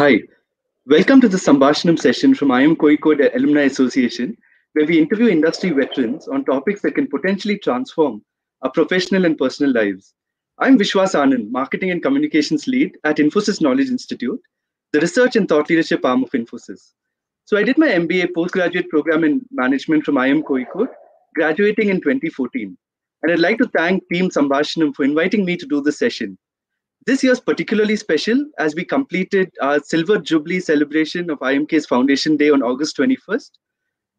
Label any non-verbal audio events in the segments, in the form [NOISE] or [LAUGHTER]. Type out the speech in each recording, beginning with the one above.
Hi, welcome to the Sambashanam session from IIM Kozhikode Alumni Association, where we interview industry veterans on topics that can potentially transform our professional and personal lives. I'm Vishwas Anand, Marketing and Communications Lead at Infosys Knowledge Institute, the research and thought leadership arm of Infosys. So I did my MBA postgraduate program in management from IIM Kozhikode, graduating in 2014. And I'd like to thank Team Sambashanam for inviting me to do this session. This year is particularly special as we completed our Silver Jubilee celebration of IIMK's Foundation Day on August 21st.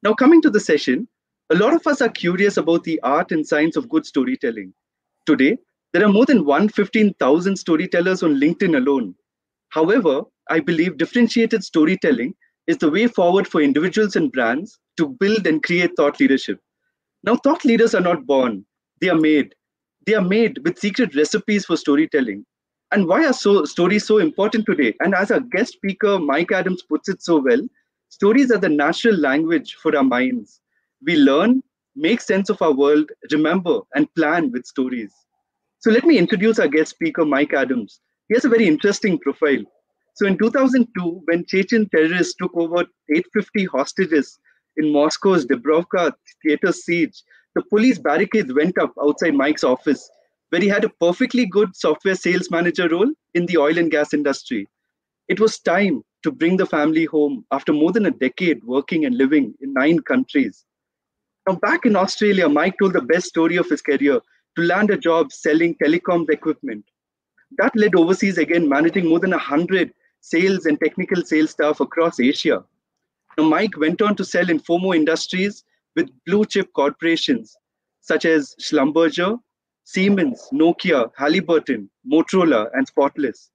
Now, coming to the session, a lot of us are curious about the art and science of good storytelling. Today, there are more than 115,000 storytellers on LinkedIn alone. However, I believe differentiated storytelling is the way forward for individuals and brands to build and create thought leadership. Now, thought leaders are not born, they are made. They are made with secret recipes for storytelling. And why are so, stories so important today? And as our guest speaker, Mike Adams, puts it so well, stories are the natural language for our minds. We learn, make sense of our world, remember, and plan with stories. So let me introduce our guest speaker, Mike Adams. He has a very interesting profile. So in 2002, when Chechen terrorists took over 850 hostages in Moscow's Dubrovka theater siege, the police barricades went up outside Mike's office where he had a perfectly good software sales manager role in the oil and gas industry. It was time to bring the family home after more than a decade working and living in nine countries. Now, back in Australia, Mike told the best story of his career to land a job selling telecoms equipment. That led overseas again, managing more than 100 sales and technical sales staff across Asia. Now, Mike went on to sell in industries with blue chip corporations such as Schlumberger, Siemens, Nokia, Halliburton, Motorola, and Spotless.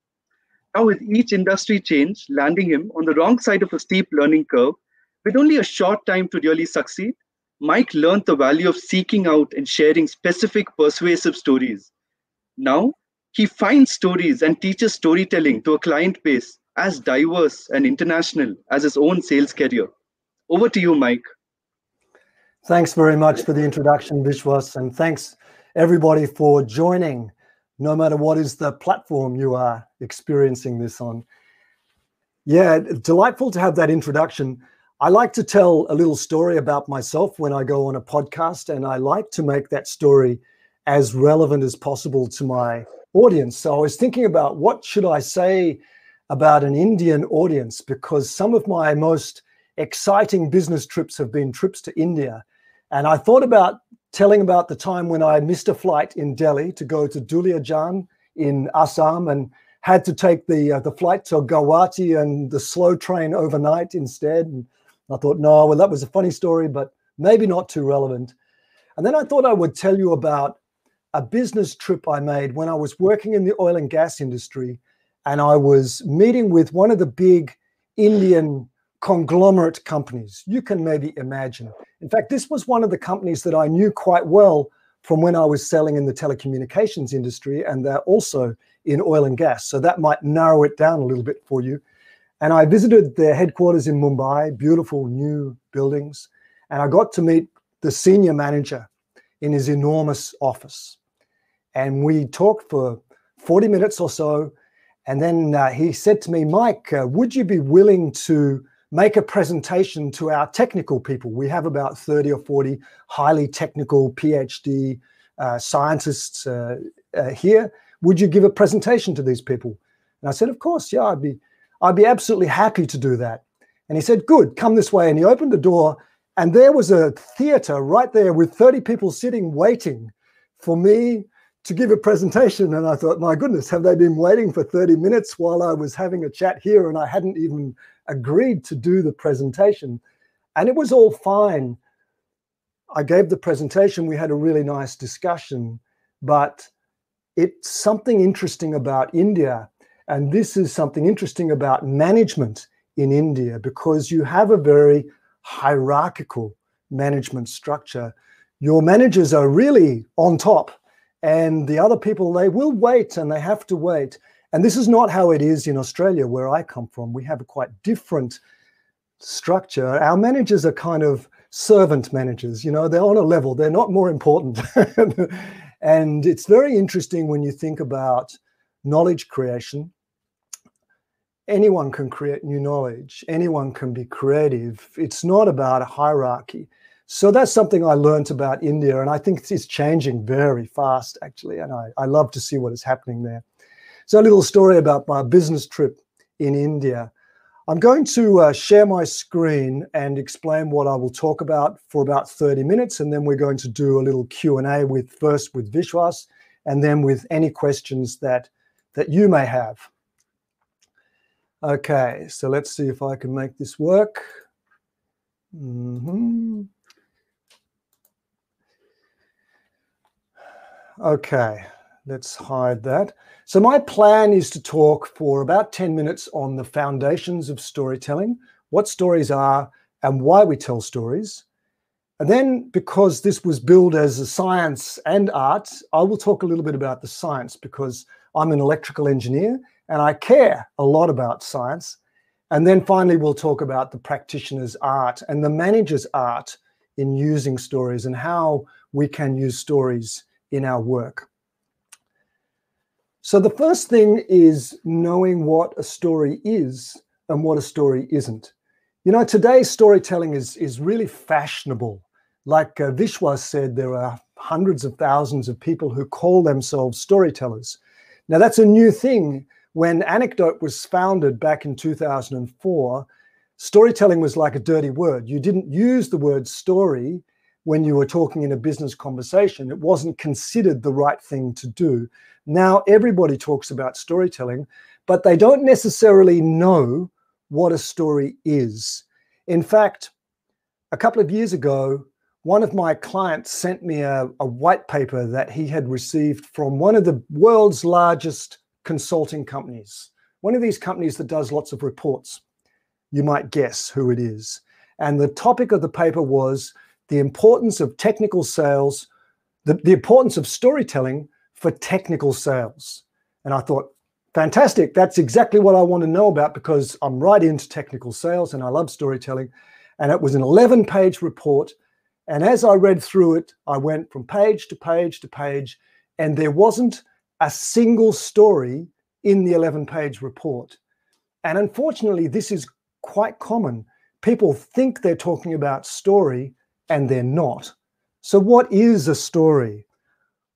Now, with each industry change landing him on the wrong side of a steep learning curve, with only a short time to really succeed, Mike learned the value of seeking out and sharing specific persuasive stories. Now, he finds stories and teaches storytelling to a client base as diverse and international as his own sales career. Over to you, Mike. Thanks very much for the introduction, Vishwas, and thanks everybody for joining, no matter what is the platform you are experiencing this on. Yeah, delightful to have that introduction. I like to tell a little story about myself when I go on a podcast, and I like to make that story as relevant as possible to my audience. So I was thinking about what should I say about an Indian audience because some of my most exciting business trips have been trips to India. And I thought about telling about the time when I missed a flight in Delhi to go to Duliajan in Assam and had to take the uh, the flight to Guwahati and the slow train overnight instead. And I thought, no, well, that was a funny story, but maybe not too relevant. And then I thought I would tell you about a business trip I made when I was working in the oil and gas industry, and I was meeting with one of the big Indian conglomerate companies. You can maybe imagine. In fact, this was one of the companies that I knew quite well from when I was selling in the telecommunications industry, and they're also in oil and gas. So that might narrow it down a little bit for you. And I visited their headquarters in Mumbai, beautiful new buildings, and I got to meet the senior manager in his enormous office. And we talked for 40 minutes or so. And then uh, he said to me, Mike, uh, would you be willing to make a presentation to our technical people. We have about 30 or 40 highly technical PhD uh, scientists uh, uh, here. Would you give a presentation to these people? And I said, Of course, yeah, I'd be, I'd be absolutely happy to do that. And he said, Good, come this way. And he opened the door, and there was a theater right there with 30 people sitting waiting for me to give a presentation. And I thought, my goodness, have they been waiting for 30 minutes while I was having a chat here and I hadn't even agreed to do the presentation? And it was all fine. I gave the presentation, we had a really nice discussion, but it's something interesting about India. And this is something interesting about management in India because you have a very hierarchical management structure. Your managers are really on top and the other people, they will wait and they have to wait. And this is not how it is in Australia, where I come from. We have a quite different structure. Our managers are kind of servant managers, you know, they're on a level, they're not more important. [LAUGHS] and it's very interesting when you think about knowledge creation. anyone can create new knowledge, anyone can be creative. It's not about a hierarchy. So that's something I learned about India, and I think it's changing very fast, actually. And I, I love to see what is happening there. So, a little story about my business trip in India. I'm going to uh, share my screen and explain what I will talk about for about 30 minutes, and then we're going to do a little Q&A with first with Vishwas, and then with any questions that that you may have. Okay, so let's see if I can make this work. Mm -hmm. Okay, let's hide that. So my plan is to talk for about 10 minutes on the foundations of storytelling, what stories are and why we tell stories. And then because this was billed as a science and art, I will talk a little bit about the science because I'm an electrical engineer and I care a lot about science. And then finally, we'll talk about the practitioner's art and the manager's art in using stories and how we can use stories in our work. So the first thing is knowing what a story is and what a story isn't. You know, today's storytelling is, is really fashionable. Like uh, Vishwas said, there are hundreds of thousands of people who call themselves storytellers. Now, that's a new thing. When Anecdote was founded back in 2004, storytelling was like a dirty word. You didn't use the word story when you were talking in a business conversation. It wasn't considered the right thing to do. Now everybody talks about storytelling, but they don't necessarily know what a story is. In fact, a couple of years ago, one of my clients sent me a, a, white paper that he had received from one of the world's largest consulting companies, one of these companies that does lots of reports. You might guess who it is. And the topic of the paper was the importance of technical sales, the, the importance of storytelling for technical sales. And I thought, fantastic, that's exactly what I want to know about because I'm right into technical sales and I love storytelling. And it was an 11 page report. And as I read through it, I went from page to page to page, and there wasn't a single story in the 11 page report. And unfortunately, this is quite common. People think they're talking about story and they're not. So, what is a story?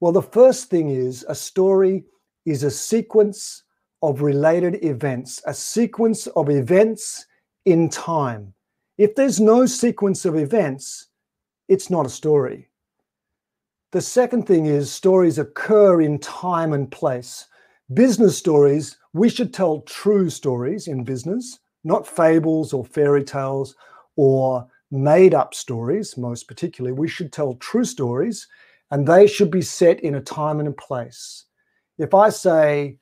Well, the first thing is a story is a sequence of related events, a sequence of events in time. If there's no sequence of events, it's not a story. The second thing is stories occur in time and place. Business stories, we should tell true stories in business, not fables or fairy tales or made up stories, most particularly. We should tell true stories, and they should be set in a time and a place. If I say,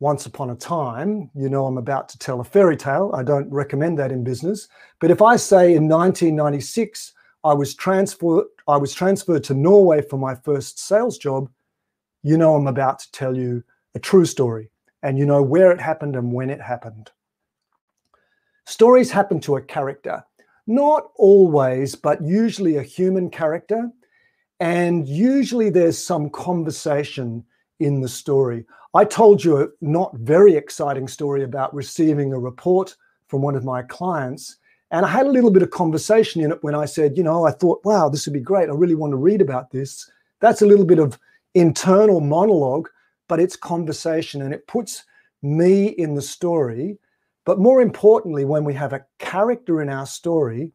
once upon a time, you know I'm about to tell a fairy tale. I don't recommend that in business. But if I say in 1996, I was transferred, I was transferred to Norway for my first sales job, you know I'm about to tell you a true story. And you know where it happened and when it happened. Stories happen to a character. Not always, but usually a human character. And usually there's some conversation in the story. I told you a not very exciting story about receiving a report from one of my clients. And I had a little bit of conversation in it when I said, you know, I thought, wow, this would be great. I really want to read about this. That's a little bit of internal monologue, but it's conversation and it puts me in the story but more importantly, when we have a character in our story,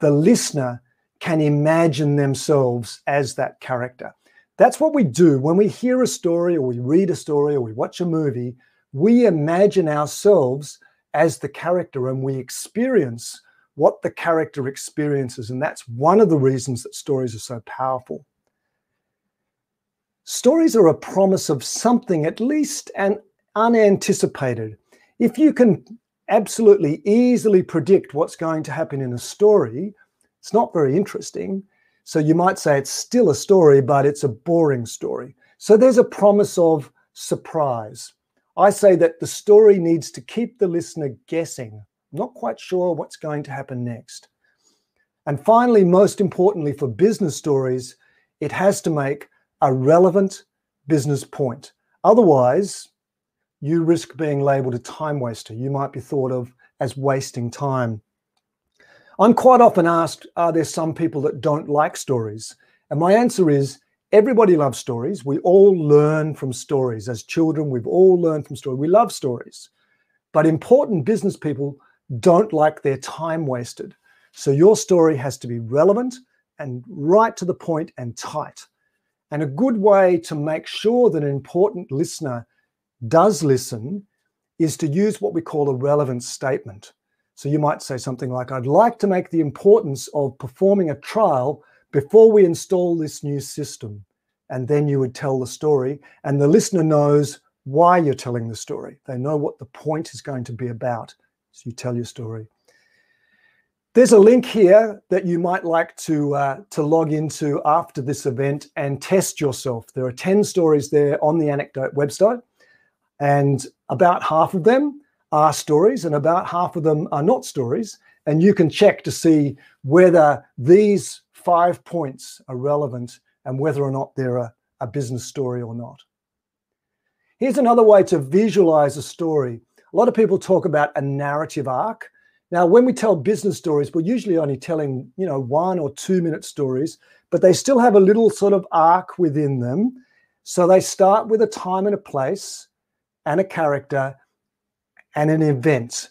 the listener can imagine themselves as that character. That's what we do when we hear a story or we read a story or we watch a movie. We imagine ourselves as the character and we experience what the character experiences. And that's one of the reasons that stories are so powerful. Stories are a promise of something, at least an unanticipated. If you can absolutely easily predict what's going to happen in a story, it's not very interesting. So you might say it's still a story, but it's a boring story. So there's a promise of surprise. I say that the story needs to keep the listener guessing, not quite sure what's going to happen next. And finally, most importantly for business stories, it has to make a relevant business point. Otherwise, you risk being labeled a time waster. You might be thought of as wasting time. I'm quite often asked, are there some people that don't like stories? And my answer is, everybody loves stories. We all learn from stories. As children, we've all learned from stories. We love stories. But important business people don't like their time wasted. So your story has to be relevant and right to the point and tight. And a good way to make sure that an important listener does listen is to use what we call a relevance statement. So you might say something like, I'd like to make the importance of performing a trial before we install this new system. And then you would tell the story, and the listener knows why you're telling the story. They know what the point is going to be about. So you tell your story. There's a link here that you might like to, uh, to log into after this event and test yourself. There are 10 stories there on the Anecdote website, and about half of them are stories, and about half of them are not stories. And you can check to see whether these five points are relevant and whether or not they're a, a business story or not. Here's another way to visualize a story. A lot of people talk about a narrative arc. Now, when we tell business stories, we're usually only telling, you know, one or two minute stories, but they still have a little sort of arc within them. So they start with a time and a place and a character and an event.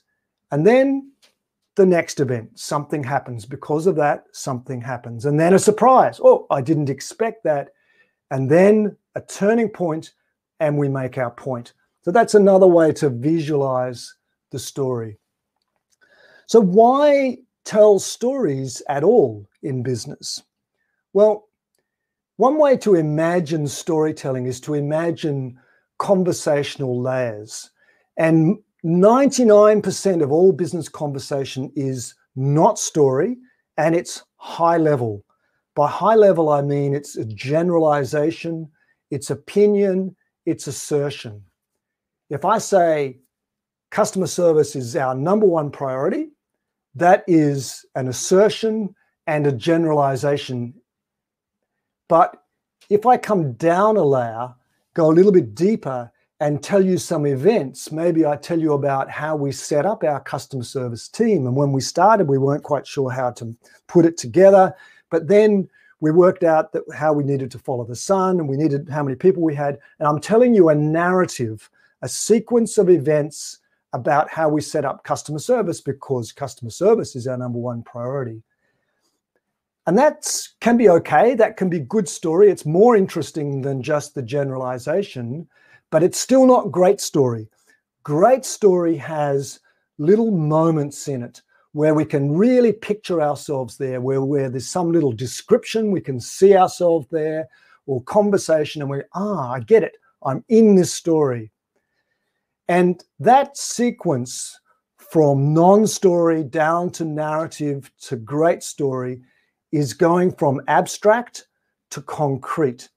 And then the next event, something happens. Because of that, something happens. And then a surprise. Oh, I didn't expect that. And then a turning point, and we make our point. So that's another way to visualize the story. So, why tell stories at all in business? Well, one way to imagine storytelling is to imagine conversational layers. And 99% of all business conversation is not story and it's high level. By high level, I mean it's a generalization, it's opinion, it's assertion. If I say customer service is our number one priority, that is an assertion and a generalization. But if I come down a layer, go a little bit deeper, and tell you some events, maybe I tell you about how we set up our customer service team. And when we started, we weren't quite sure how to put it together. But then we worked out that how we needed to follow the sun and we needed how many people we had. And I'm telling you a narrative, a sequence of events about how we set up customer service because customer service is our number one priority. And that can be okay. That can be good story. It's more interesting than just the generalization, but it's still not great story. Great story has little moments in it where we can really picture ourselves there, where, where there's some little description, we can see ourselves there, or conversation, and we, ah, I get it. I'm in this story. And that sequence from non story down to narrative to great story is going from abstract to concrete.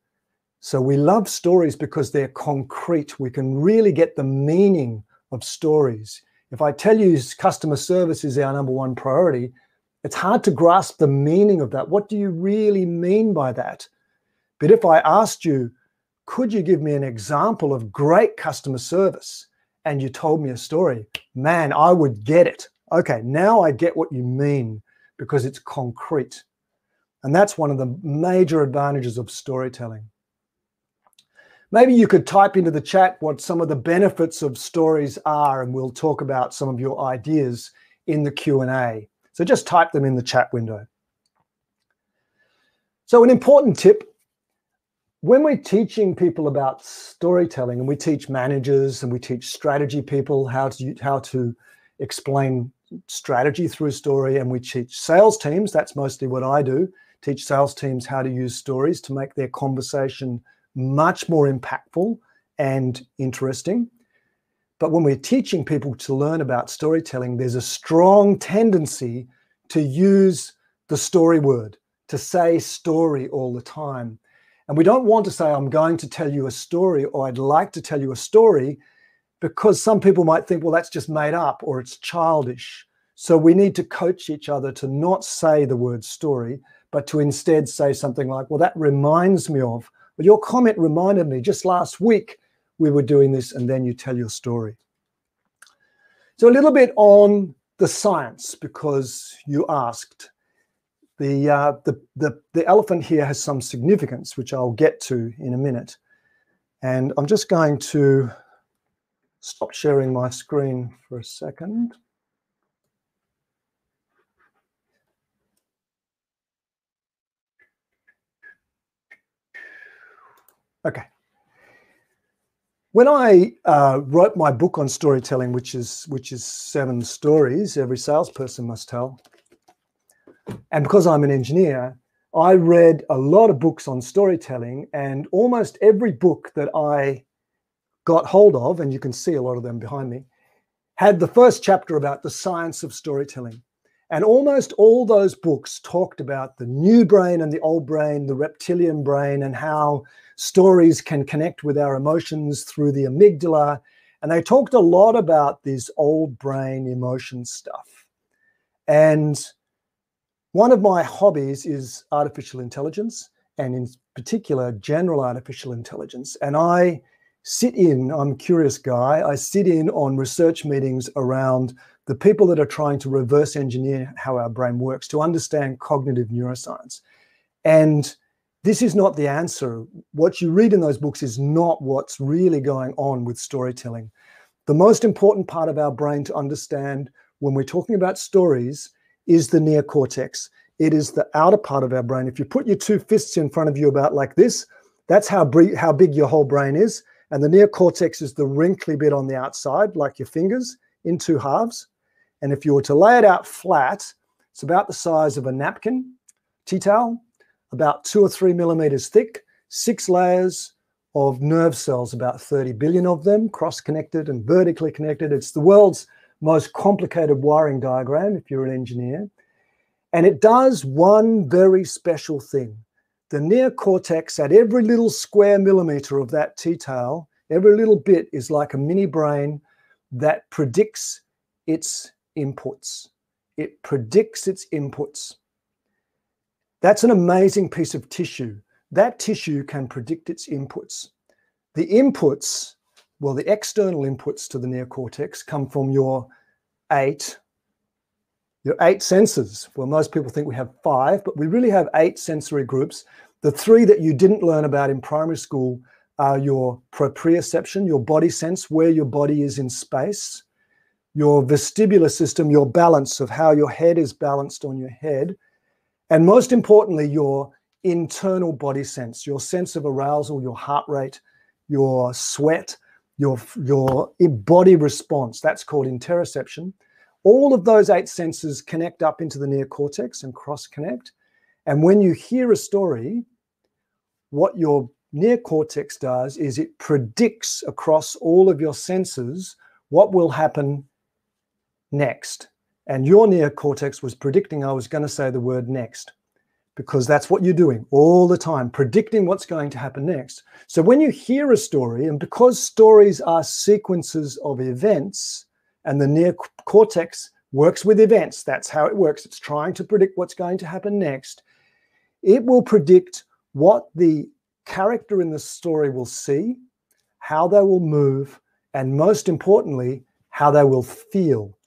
So we love stories because they're concrete. We can really get the meaning of stories. If I tell you customer service is our number one priority, it's hard to grasp the meaning of that. What do you really mean by that? But if I asked you, could you give me an example of great customer service? and you told me a story, man, I would get it. Okay, now I get what you mean because it's concrete. And that's one of the major advantages of storytelling. Maybe you could type into the chat what some of the benefits of stories are and we'll talk about some of your ideas in the Q&A. So just type them in the chat window. So an important tip when we're teaching people about storytelling and we teach managers and we teach strategy people how to how to explain strategy through story and we teach sales teams that's mostly what i do teach sales teams how to use stories to make their conversation much more impactful and interesting but when we're teaching people to learn about storytelling there's a strong tendency to use the story word to say story all the time and we don't want to say, I'm going to tell you a story or I'd like to tell you a story because some people might think, well, that's just made up or it's childish. So we need to coach each other to not say the word story, but to instead say something like, well, that reminds me of, but your comment reminded me just last week we were doing this, and then you tell your story. So, a little bit on the science, because you asked. The, uh, the, the, the elephant here has some significance, which I'll get to in a minute. And I'm just going to stop sharing my screen for a second. Okay. When I uh, wrote my book on storytelling, which is which is seven stories every salesperson must tell, and because I'm an engineer, I read a lot of books on storytelling, and almost every book that I got hold of, and you can see a lot of them behind me, had the first chapter about the science of storytelling. And almost all those books talked about the new brain and the old brain, the reptilian brain, and how stories can connect with our emotions through the amygdala. And they talked a lot about this old brain emotion stuff. And one of my hobbies is artificial intelligence, and in particular, general artificial intelligence. And I sit in, I'm a curious guy, I sit in on research meetings around the people that are trying to reverse engineer how our brain works to understand cognitive neuroscience. And this is not the answer. What you read in those books is not what's really going on with storytelling. The most important part of our brain to understand when we're talking about stories is the neocortex. It is the outer part of our brain. If you put your two fists in front of you about like this, that's how, how big your whole brain is. And the neocortex is the wrinkly bit on the outside, like your fingers, in two halves. And if you were to lay it out flat, it's about the size of a napkin, tea towel, about two or three millimeters thick, six layers of nerve cells, about 30 billion of them, cross connected and vertically connected. It's the world's most complicated wiring diagram if you're an engineer. And it does one very special thing. The neocortex at every little square millimeter of that tea towel, every little bit is like a mini brain that predicts its inputs. It predicts its inputs. That's an amazing piece of tissue. That tissue can predict its inputs. The inputs, well, the external inputs to the neocortex come from your eight, your eight senses. Well, most people think we have five, but we really have eight sensory groups. The three that you didn't learn about in primary school are your proprioception, your body sense, where your body is in space, your vestibular system, your balance of how your head is balanced on your head, and most importantly, your internal body sense, your sense of arousal, your heart rate, your sweat, your, your body response. That's called interoception. All of those eight senses connect up into the neocortex and cross connect. And when you hear a story, what your neocortex does is it predicts across all of your senses what will happen next. And your neocortex was predicting I was going to say the word next because that's what you're doing all the time, predicting what's going to happen next. So when you hear a story, and because stories are sequences of events, and the neocortex works with events, that's how it works. It's trying to predict what's going to happen next. It will predict what the character in the story will see, how they will move, and most importantly, how they will feel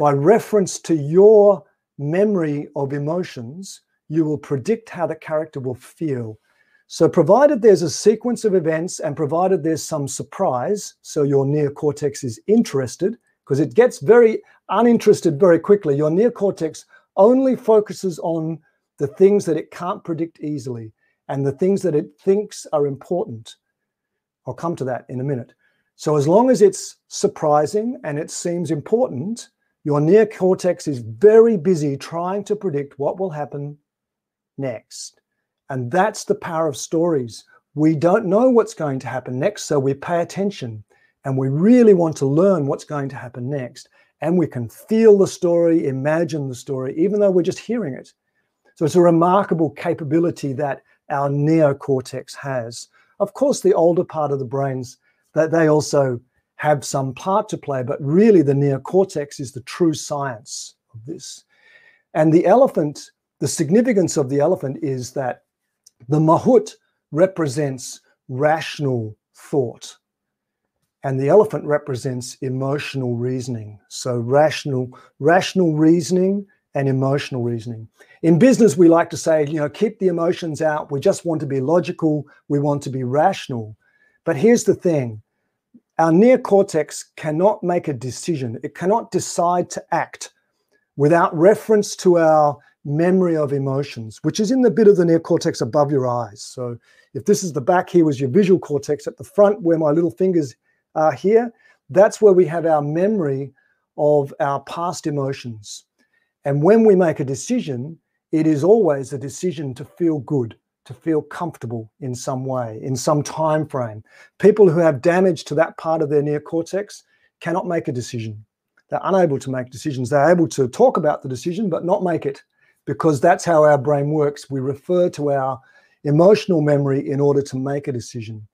by reference to your memory of emotions, you will predict how the character will feel. So, provided there's a sequence of events and provided there's some surprise, so your neocortex is interested, because it gets very uninterested very quickly. Your neocortex only focuses on the things that it can't predict easily and the things that it thinks are important. I'll come to that in a minute. So, as long as it's surprising and it seems important, your neocortex is very busy trying to predict what will happen next. And that's the power of stories. We don't know what's going to happen next, so we pay attention and we really want to learn what's going to happen next. And we can feel the story, imagine the story, even though we're just hearing it. So it's a remarkable capability that our neocortex has. Of course, the older part of the brains that they also have some part to play, but really the neocortex is the true science of this. And the elephant, the significance of the elephant is that the mahout represents rational thought. and the elephant represents emotional reasoning. So rational, rational reasoning and emotional reasoning. In business, we like to say, you know, keep the emotions out. We just want to be logical. We want to be rational. But here's the thing our neocortex cannot make a decision, it cannot decide to act without reference to our memory of emotions, which is in the bit of the neocortex above your eyes. So if this is the back, here was your visual cortex at the front where my little fingers are here. That's where we have our memory of our past emotions. And when we make a decision, it is always a decision to feel good, to feel comfortable in some way, in some time frame. People who have damage to that part of their neocortex cannot make a decision. They're unable to make decisions. They're able to talk about the decision, but not make it, because that's how our brain works. We refer to our emotional memory in order to make a decision.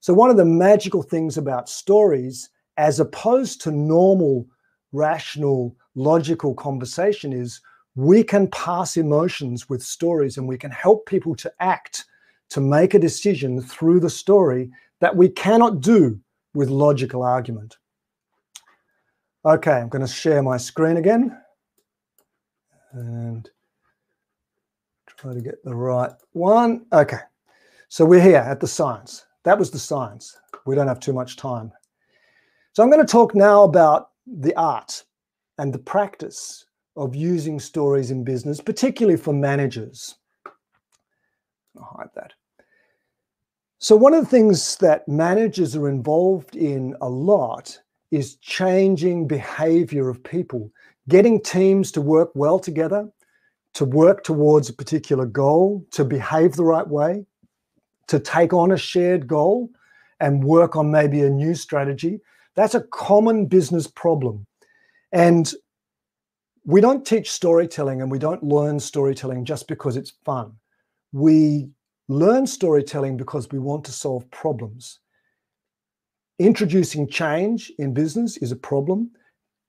So, one of the magical things about stories, as opposed to normal, rational, logical conversation, is we can pass emotions with stories and we can help people to act, to make a decision through the story that we cannot do with logical argument. Okay, I'm going to share my screen again and try to get the right one. Okay, so we're here at the science. That was the science. We don't have too much time. So I'm going to talk now about the art and the practice of using stories in business, particularly for managers. I'll hide that. So, one of the things that managers are involved in a lot is changing behavior of people, getting teams to work well together, to work towards a particular goal, to behave the right way, to take on a shared goal and work on maybe a new strategy. That's a common business problem. And we don't teach storytelling and we don't learn storytelling just because it's fun. We learn storytelling because we want to solve problems. Introducing change in business is a problem.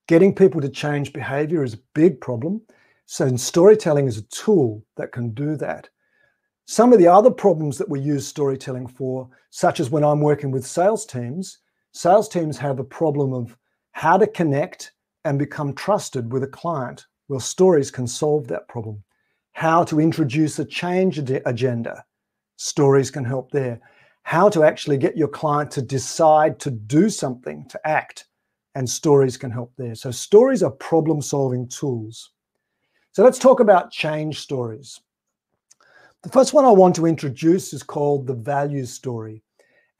Getting people to change behavior is a big problem. So, storytelling is a tool that can do that. Some of the other problems that we use storytelling for, such as when I'm working with sales teams, sales teams have a problem of how to connect and become trusted with a client. Well, stories can solve that problem. How to introduce a change agenda, stories can help there. How to actually get your client to decide to do something, to act, and stories can help there. So, stories are problem solving tools. So, let's talk about change stories. The first one I want to introduce is called the value story.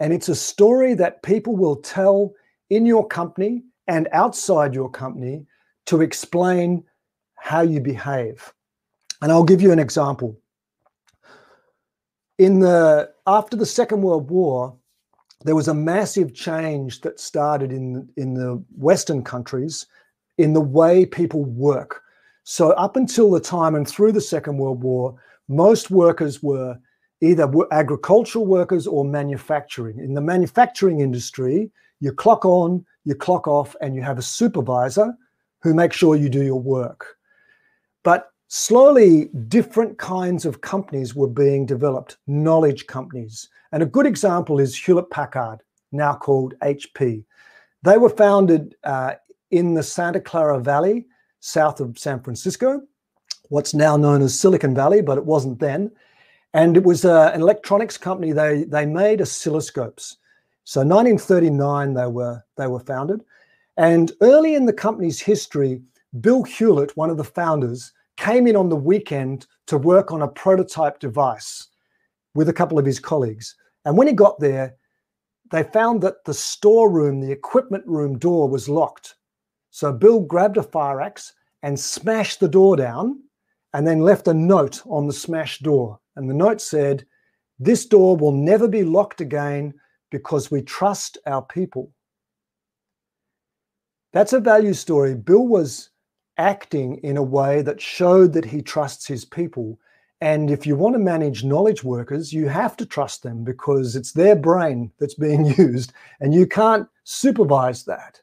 And it's a story that people will tell in your company and outside your company to explain how you behave. And I'll give you an example. In the after the Second World War, there was a massive change that started in, in the Western countries in the way people work. So up until the time and through the Second World War, most workers were either agricultural workers or manufacturing. In the manufacturing industry, you clock on, you clock off, and you have a supervisor who makes sure you do your work. But slowly, different kinds of companies were being developed, knowledge companies. And a good example is Hewlett Packard, now called HP. They were founded uh, in the Santa Clara Valley, south of San Francisco what's now known as Silicon Valley, but it wasn't then. And it was uh, an electronics company. They they made oscilloscopes. So 1939 they were they were founded, and early in the company's history, Bill Hewlett, one of the founders, came in on the weekend to work on a prototype device with a couple of his colleagues. And when he got there, they found that the storeroom, the equipment room door was locked. So Bill grabbed a fire axe and smashed the door down and then left a note on the smashed door. And the note said, This door will never be locked again because we trust our people. That's a value story. Bill was acting in a way that showed that he trusts his people. And if you want to manage knowledge workers, you have to trust them because it's their brain that's being [LAUGHS] used and you can't supervise that.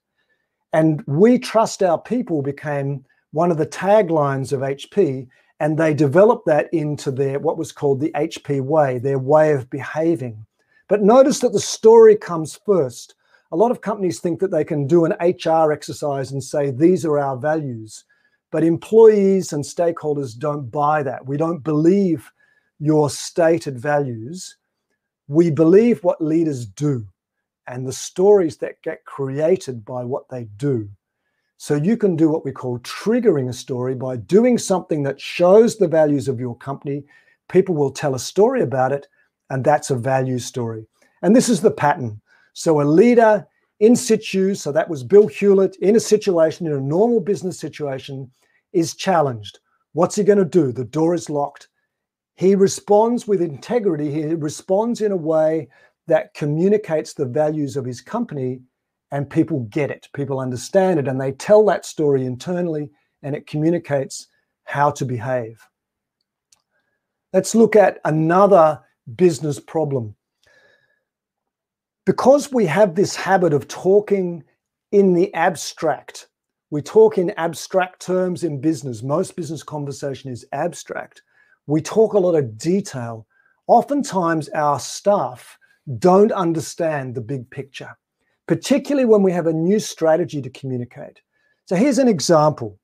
And we trust our people became one of the taglines of HP, and they developed that into their what was called the HP way, their way of behaving. But notice that the story comes first. a lot of companies think that they can do an HR exercise and say, these are our values. But employees and stakeholders don't buy that. We don't believe your stated values. We believe what leaders do and the stories that get created by what they do. So you can do what we call triggering a story by doing something that shows the values of your company. People will tell a story about it, and that's a value story. And this is the pattern. So a leader in situ, so that was Bill Hewlett in a situation, in a normal business situation, is challenged. What's he going to do? The door is locked. He responds with integrity. He responds in a way that communicates the values of his company and people get it, people understand it, and they tell that story internally and it communicates how to behave. Let's look at another business problem. Because we have this habit of talking in the abstract, we talk in abstract terms in business. Most business conversation is abstract. We talk a lot of detail. Oftentimes, our staff don't understand the big picture, particularly when we have a new strategy to communicate. So here's an example.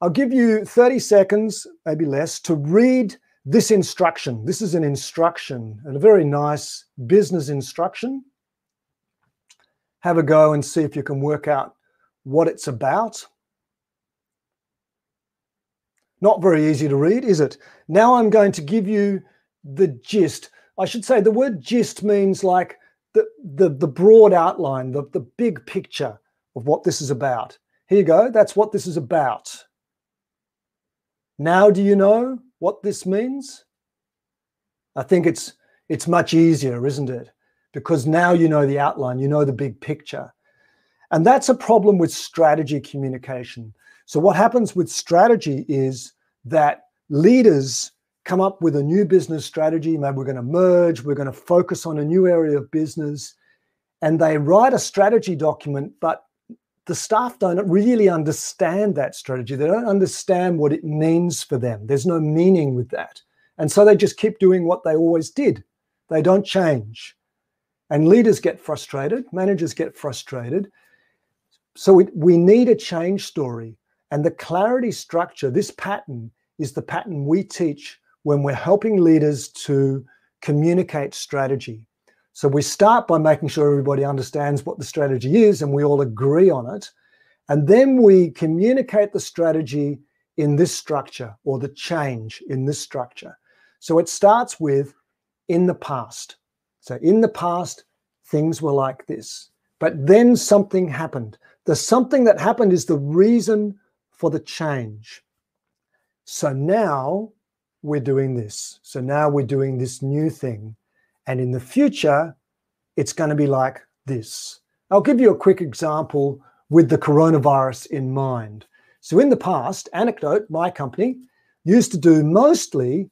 I'll give you 30 seconds, maybe less, to read this instruction. This is an instruction and a very nice business instruction. Have a go and see if you can work out what it's about. Not very easy to read, is it? Now I'm going to give you the gist. I should say the word gist means like the, the, the broad outline, the, the big picture of what this is about. Here you go. That's what this is about. Now, do you know what this means? I think it's it's much easier, isn't it? Because now you know the outline, you know the big picture. And that's a problem with strategy communication. So what happens with strategy is that leaders come up with a new business strategy. Maybe we're going to merge, we're going to focus on a new area of business. And they write a strategy document, but the staff don't really understand that strategy. They don't understand what it means for them. There's no meaning with that. And so they just keep doing what they always did. They don't change. And leaders get frustrated, managers get frustrated. So we, we need a change story. And the clarity structure, this pattern, is the pattern we teach when we're helping leaders to communicate strategy. So we start by making sure everybody understands what the strategy is and we all agree on it. And then we communicate the strategy in this structure or the change in this structure. So it starts with in the past. So in the past, things were like this. But then something happened. The something that happened is the reason for the change. So now we're doing this. So now we're doing this new thing. And in the future, it's going to be like this. I'll give you a quick example with the coronavirus in mind. So in the past, Anecdote, my company, used to do mostly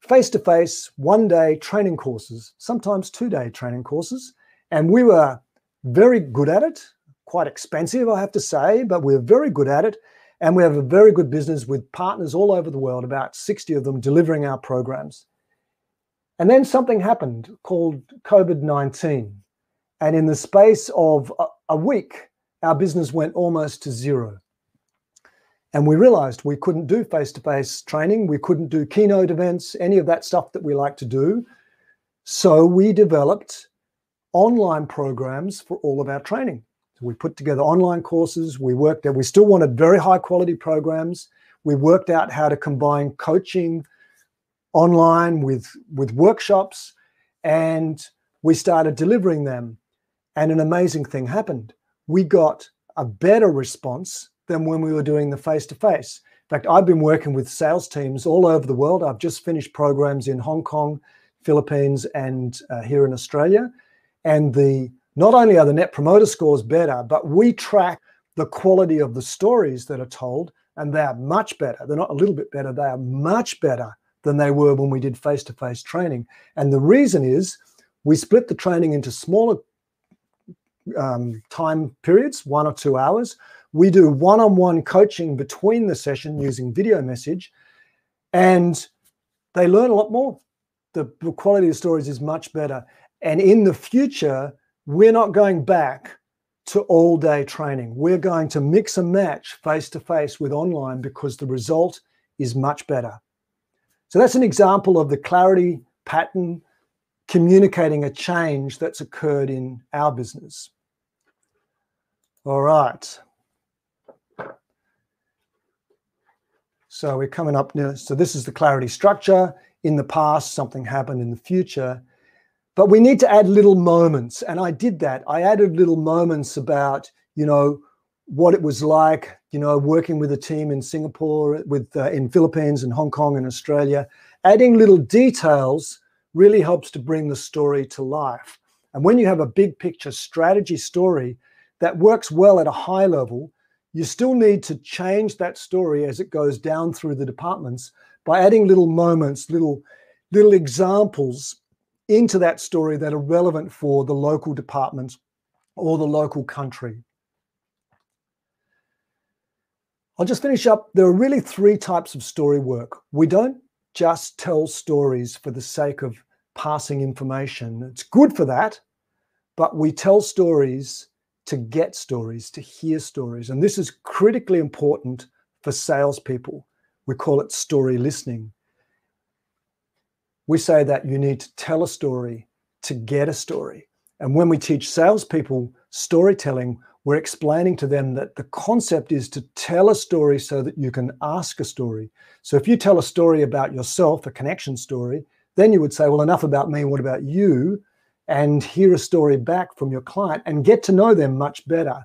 face to face, one day training courses, sometimes two day training courses. And we were very good at it, quite expensive, I have to say, but we we're very good at it. And we have a very good business with partners all over the world, about 60 of them delivering our programs. And then something happened called COVID 19. And in the space of a, week, our business went almost to zero. And we realized we couldn't do face to face training, we couldn't do keynote events, any of that stuff that we like to do. So we developed online programs for all of our training. So we put together online courses. We worked out, we still wanted very high quality programs. We worked out how to combine coaching online with, with workshops, and we started delivering them. And an amazing thing happened. We got a better response than when we were doing the face to face. In fact, I've been working with sales teams all over the world. I've just finished programs in Hong Kong, Philippines, and uh, here in Australia. And the not only are the net promoter scores better, but we track the quality of the stories that are told, and they are much better. They're not a little bit better, they are much better than they were when we did face to face training. And the reason is we split the training into smaller um, time periods, one or two hours. We do one on one coaching between the session using video message, and they learn a lot more. The quality of stories is much better. And in the future, we're not going back to all day training. We're going to mix and match face to face with online because the result is much better. So that's an example of the clarity pattern communicating a change that's occurred in our business. All right. So we're coming up now. So this is the clarity structure. In the past, something happened in the future. But we need to add little moments. And I did that. I added little moments about, you know, what it was like, you know, working with a team in Singapore, with uh, in Philippines and Hong Kong and Australia. Adding little details really helps to bring the story to life. And when you have a big picture strategy story that works well at a high level, you still need to change that story as it goes down through the departments by adding little moments, little little examples into that story that are relevant for the local departments or the local country. I'll just finish up. There are really three types of story work. We don't just tell stories for the sake of passing information. It's good for that, but we tell stories to get stories, to hear stories. And this is critically important for salespeople. We call it story listening we say that you need to tell a story to get a story. And when we teach salespeople storytelling, we're explaining to them that the concept is to tell a story so that you can ask a story. So if you tell a story about yourself, a connection story, then you would say, Well, enough about me, what about you? And hear a story back from your client and get to know them much better.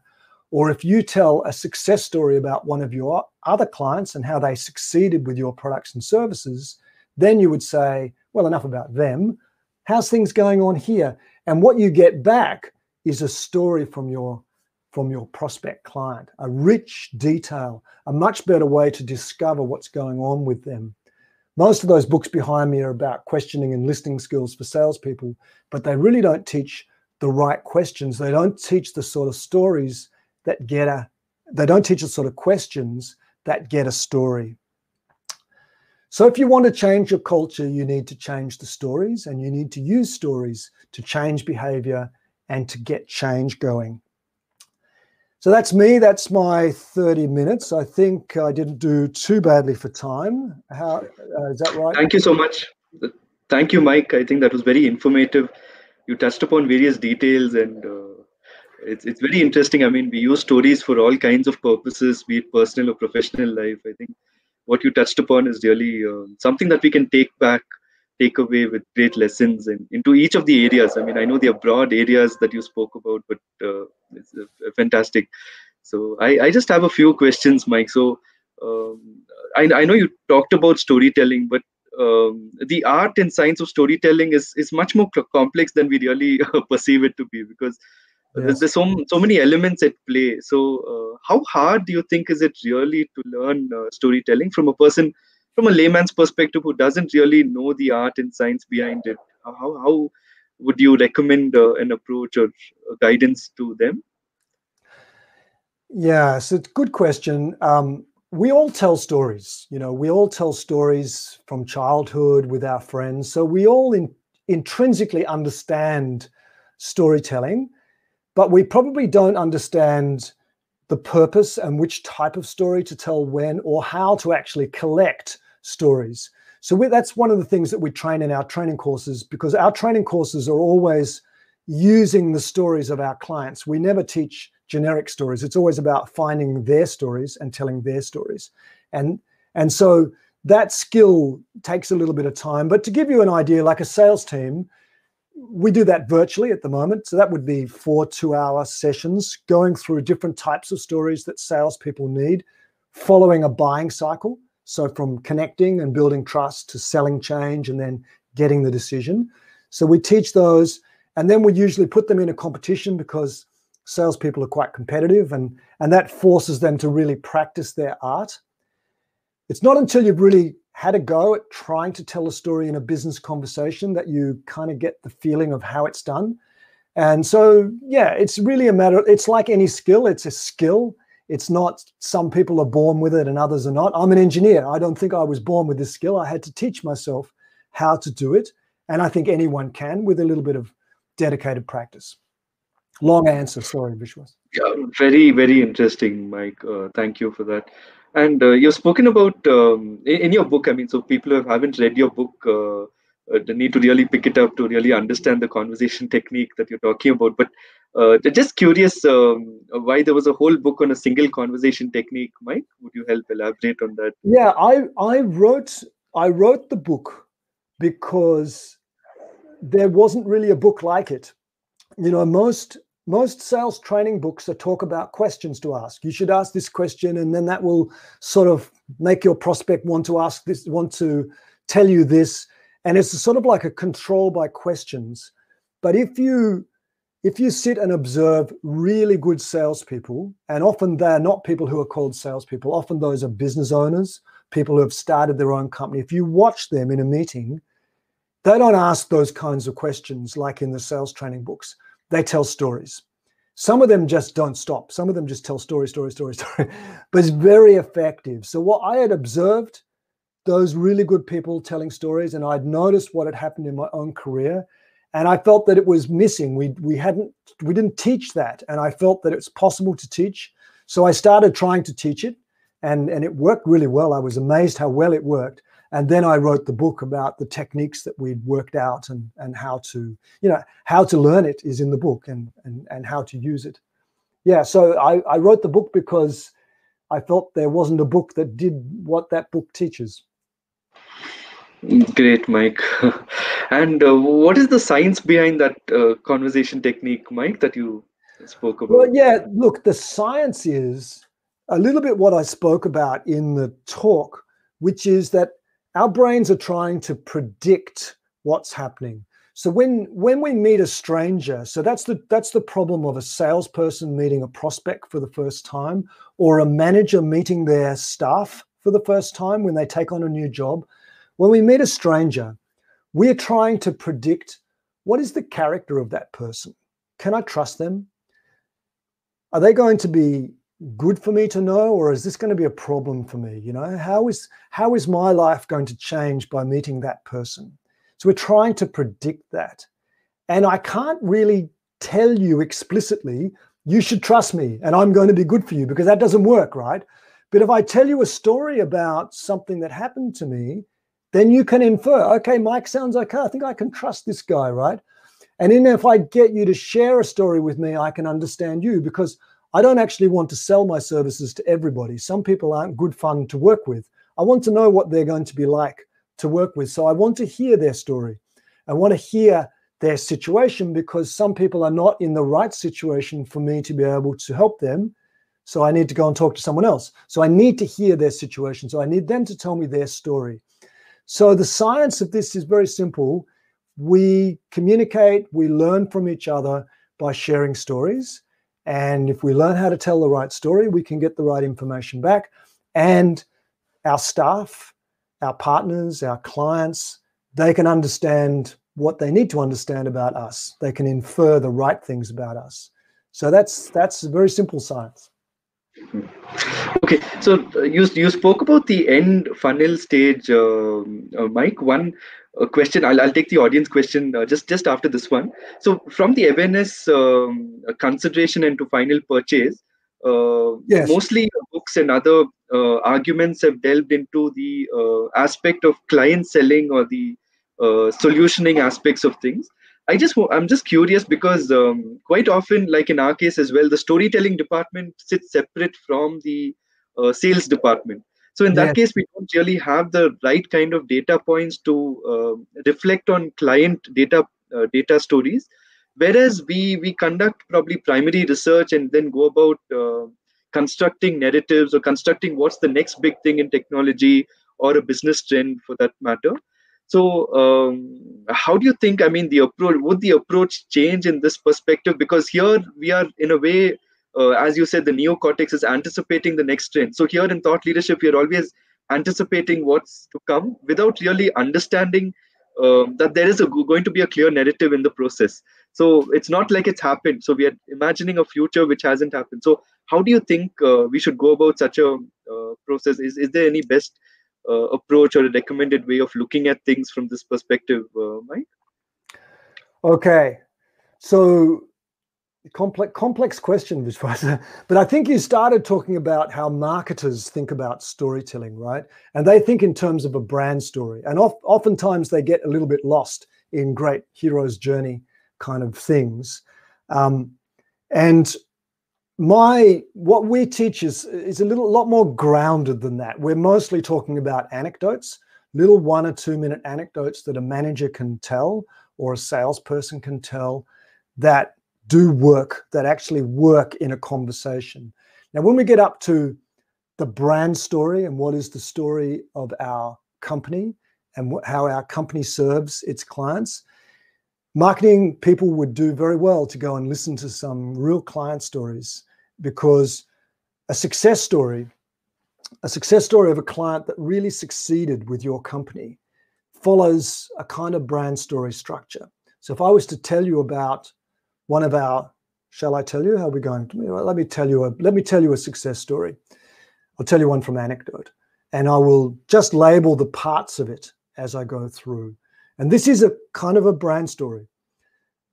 Or if you tell a success story about one of your other clients and how they succeeded with your products and services, then you would say, well, enough about them. How's things going on here? And what you get back is a story from your from your prospect client, a rich detail, a much better way to discover what's going on with them. Most of those books behind me are about questioning and listening skills for salespeople, but they really don't teach the right questions. They don't teach the sort of stories that get a, they don't teach the sort of questions that get a story. So, if you want to change your culture, you need to change the stories and you need to use stories to change behavior and to get change going. So, that's me. That's my 30 minutes. I think I didn't do too badly for time. How uh, is that right? Thank you so much. Thank you, Mike. I think that was very informative. You touched upon various details and uh, it's, it's very interesting. I mean, we use stories for all kinds of purposes, be it personal or professional life. I think what you touched upon is really uh, something that we can take back take away with great lessons and into each of the areas. I mean i know they are broad areas that you spoke about but uh, it's uh, fantastic. So I, I just have a few questions mike. So um, I, I know you talked about storytelling but um, the art and science of storytelling is is much more complex than we really [LAUGHS] perceive it to be because yes. there's, so so many elements at play. So uh, how hard do you think is it really to learn uh, storytelling from a person from a layman's perspective who doesn't really know the art and science behind it how, how would you recommend uh, an approach or guidance to them? Yeah it's a good question. Um, we all tell stories you know we all tell stories from childhood with our friends so we all in, intrinsically understand storytelling but we probably don't understand the purpose and which type of story to tell when or how to actually collect stories. So we, that's one of the things that we train in our training courses because our training courses are always using the stories of our clients. We never teach generic stories. It's always about finding their stories and telling their stories. And and so that skill takes a little bit of time. But to give you an idea, like a sales team, we do that virtually at the moment. So that would be four two hour sessions going through different types of stories that salespeople need, following a buying cycle. So from connecting and building trust to selling change and then getting the decision. So we teach those and then we usually put them in a competition because salespeople are quite competitive and, and that forces them to really practice their art. It's not until you've really had a go at trying to tell a story in a business conversation that you kind of get the feeling of how it's done. And so, yeah, it's really a matter, it's like any skill, it's a skill. It's not some people are born with it and others are not. I'm an engineer. I don't think I was born with this skill. I had to teach myself how to do it. And I think anyone can with a little bit of dedicated practice. Long answer, sorry, Vishwas. Yeah, very, very interesting, Mike. Uh, thank you for that. And uh, you've spoken about um, in, your book. I mean, so people who haven't read your book, uh, uh, they need to really pick it up to really understand the conversation [LAUGHS] technique that you're talking about. But uh, just curious, um, why there was a whole book on a single conversation technique, Mike? Would you help elaborate on that? Yeah, I I wrote I wrote the book because there wasn't really a book like it. You know, most most sales training books that talk about questions to ask. You should ask this question, and then that will sort of make your prospect want to ask this, want to tell you this, and it's sort of like a control by questions. But if you if you sit and observe really good salespeople, and often they're not people who are called salespeople, often those are business owners, people who have started their own company. If you watch them in a meeting, they don't ask those kinds of questions like in the sales training books. They tell stories. Some of them just don't stop. Some of them just tell story, story, story, [LAUGHS] story. but it's very effective. So what I had observed, those really good people telling stories, and I'd noticed what had happened in my own career, and I felt that it was missing. We we hadn't we didn't teach that, and I felt that it's possible to teach. So I started trying to teach it, and and it worked really well. I was amazed how well it worked. And then I wrote the book about the techniques that we'd worked out and and how to you know how to learn it is in the book and and and how to use it. Yeah, so I I wrote the book because I felt there wasn't a book that did what that book teaches. Great, Mike. [LAUGHS] and uh, what is the science behind that uh, conversation technique, Mike, that you spoke about? Well, yeah, look, the science is a little bit what I spoke about in the talk, which is that our brains are trying to predict what's happening. So when when we meet a stranger, so that's the that's the problem of a salesperson meeting a prospect for the first time, or a manager meeting their staff for the first time when they take on a new job when we meet a stranger, we're trying to predict what is the character of that person? Can I trust them? Are they going to be good for me to know or is this going to be a problem for me you know how is how is my life going to change by meeting that person so we're trying to predict that and i can't really tell you explicitly you should trust me and i'm going to be good for you because that doesn't work right but if i tell you a story about something that happened to me then you can infer, okay, Mike sounds okay. I think I can trust this guy, right? And then if I get you to share a story with me, I can understand you because I don't actually want to sell my services to everybody. Some people aren't good fun to work with. I want to know what they're going to be like to work with. So I want to hear their story. I want to hear their situation because some people are not in the right situation for me to be able to help them. So I need to go and talk to someone else. So I need to hear their situation. So I need them to tell me their story. So the science of this is very simple. We communicate, we learn from each other by sharing stories. And if we learn how to tell the right story, we can get the right information back. And our staff, our partners, our clients, they can understand what they need to understand about us. They can infer the right things about us. So that's that's very simple science. Okay, so uh, you you spoke about the end funnel stage, uh, uh, Mike. One uh, question, I'll, I'll take the audience question uh, just just after this one. So from the awareness um, consideration and to final purchase, uh, yes. mostly books and other arguments have delved into the aspect of client selling or the solutioning aspects of things. I just I'm just curious because um, quite often, like in our case as well, the storytelling department sits separate from the uh, sales department. So in that yes. case, we don't really have the right kind of data points to uh, reflect on client data uh, data stories. Whereas we we conduct probably primary research and then go about uh, constructing narratives or constructing what's the next big thing in technology or a business trend for that matter so, um, how do you think? I mean, the approach would the approach change in this perspective? Because here we are, in a way, uh, as you said, the neocortex is anticipating the next trend. So here in thought leadership, we are always anticipating what's to come without really understanding um, that there is a, going to be a clear narrative in the process. So it's not like it's happened. So we are imagining a future which hasn't happened. So how do you think uh, we should go about such a uh, process? Is is there any best uh, approach or a recommended way of looking at things from this perspective, uh, Mike? Okay, so complex complex question, Vishwas. [LAUGHS] but I think you started talking about how marketers think about storytelling, right? And they think in terms of a brand story, and of, oftentimes they get a little bit lost in great hero's journey kind of things. Um, and my what we teach is is a little lot more grounded than that. We're mostly talking about anecdotes, little one or two minute anecdotes that a manager can tell or a salesperson can tell that do work, that actually work in a conversation. Now, when we get up to the brand story and what is the story of our company and how our company serves its clients, marketing people would do very well to go and listen to some real client stories because a success story, a success story of a client that really succeeded with your company follows a kind of brand story structure. So if I was to tell you about one of our, shall I tell you how we're going? Let me tell you a let me tell you a success story. I'll tell you one from anecdote, and I will just label the parts of it as I go through. And this is a kind of a brand story,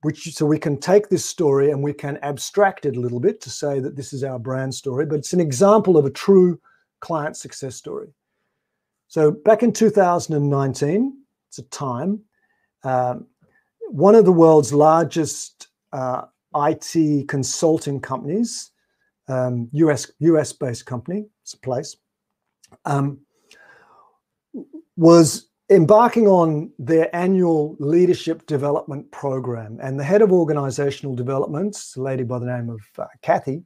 which so we can take this story and we can abstract it a little bit to say that this is our brand story, but it's an example of a true client success story. So back in 2019, it's a time, um, one of the world's largest uh, IT consulting companies, um, US US based company, it's a place, um, was embarking on their annual leadership development program. And the head of organizational development, a lady by the name of uh, Kathy,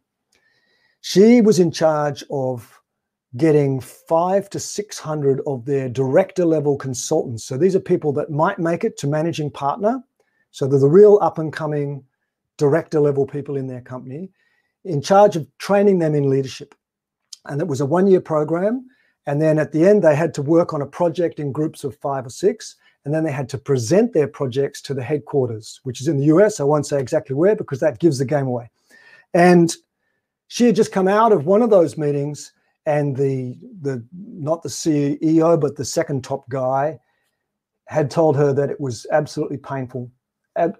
she was in charge of getting five to 600 of their director level consultants. So these are people that might make it to managing partner. So they're the real up and coming director level people in their company in charge of training them in leadership. And it was a one year program. And then at the end, they had to work on a project in groups of five or six. And then they had to present their projects to the headquarters, which is in the US. I won't say exactly where because that gives the game away. And she had just come out of one of those meetings, and the the not the CEO, but the second top guy had told her that it was absolutely painful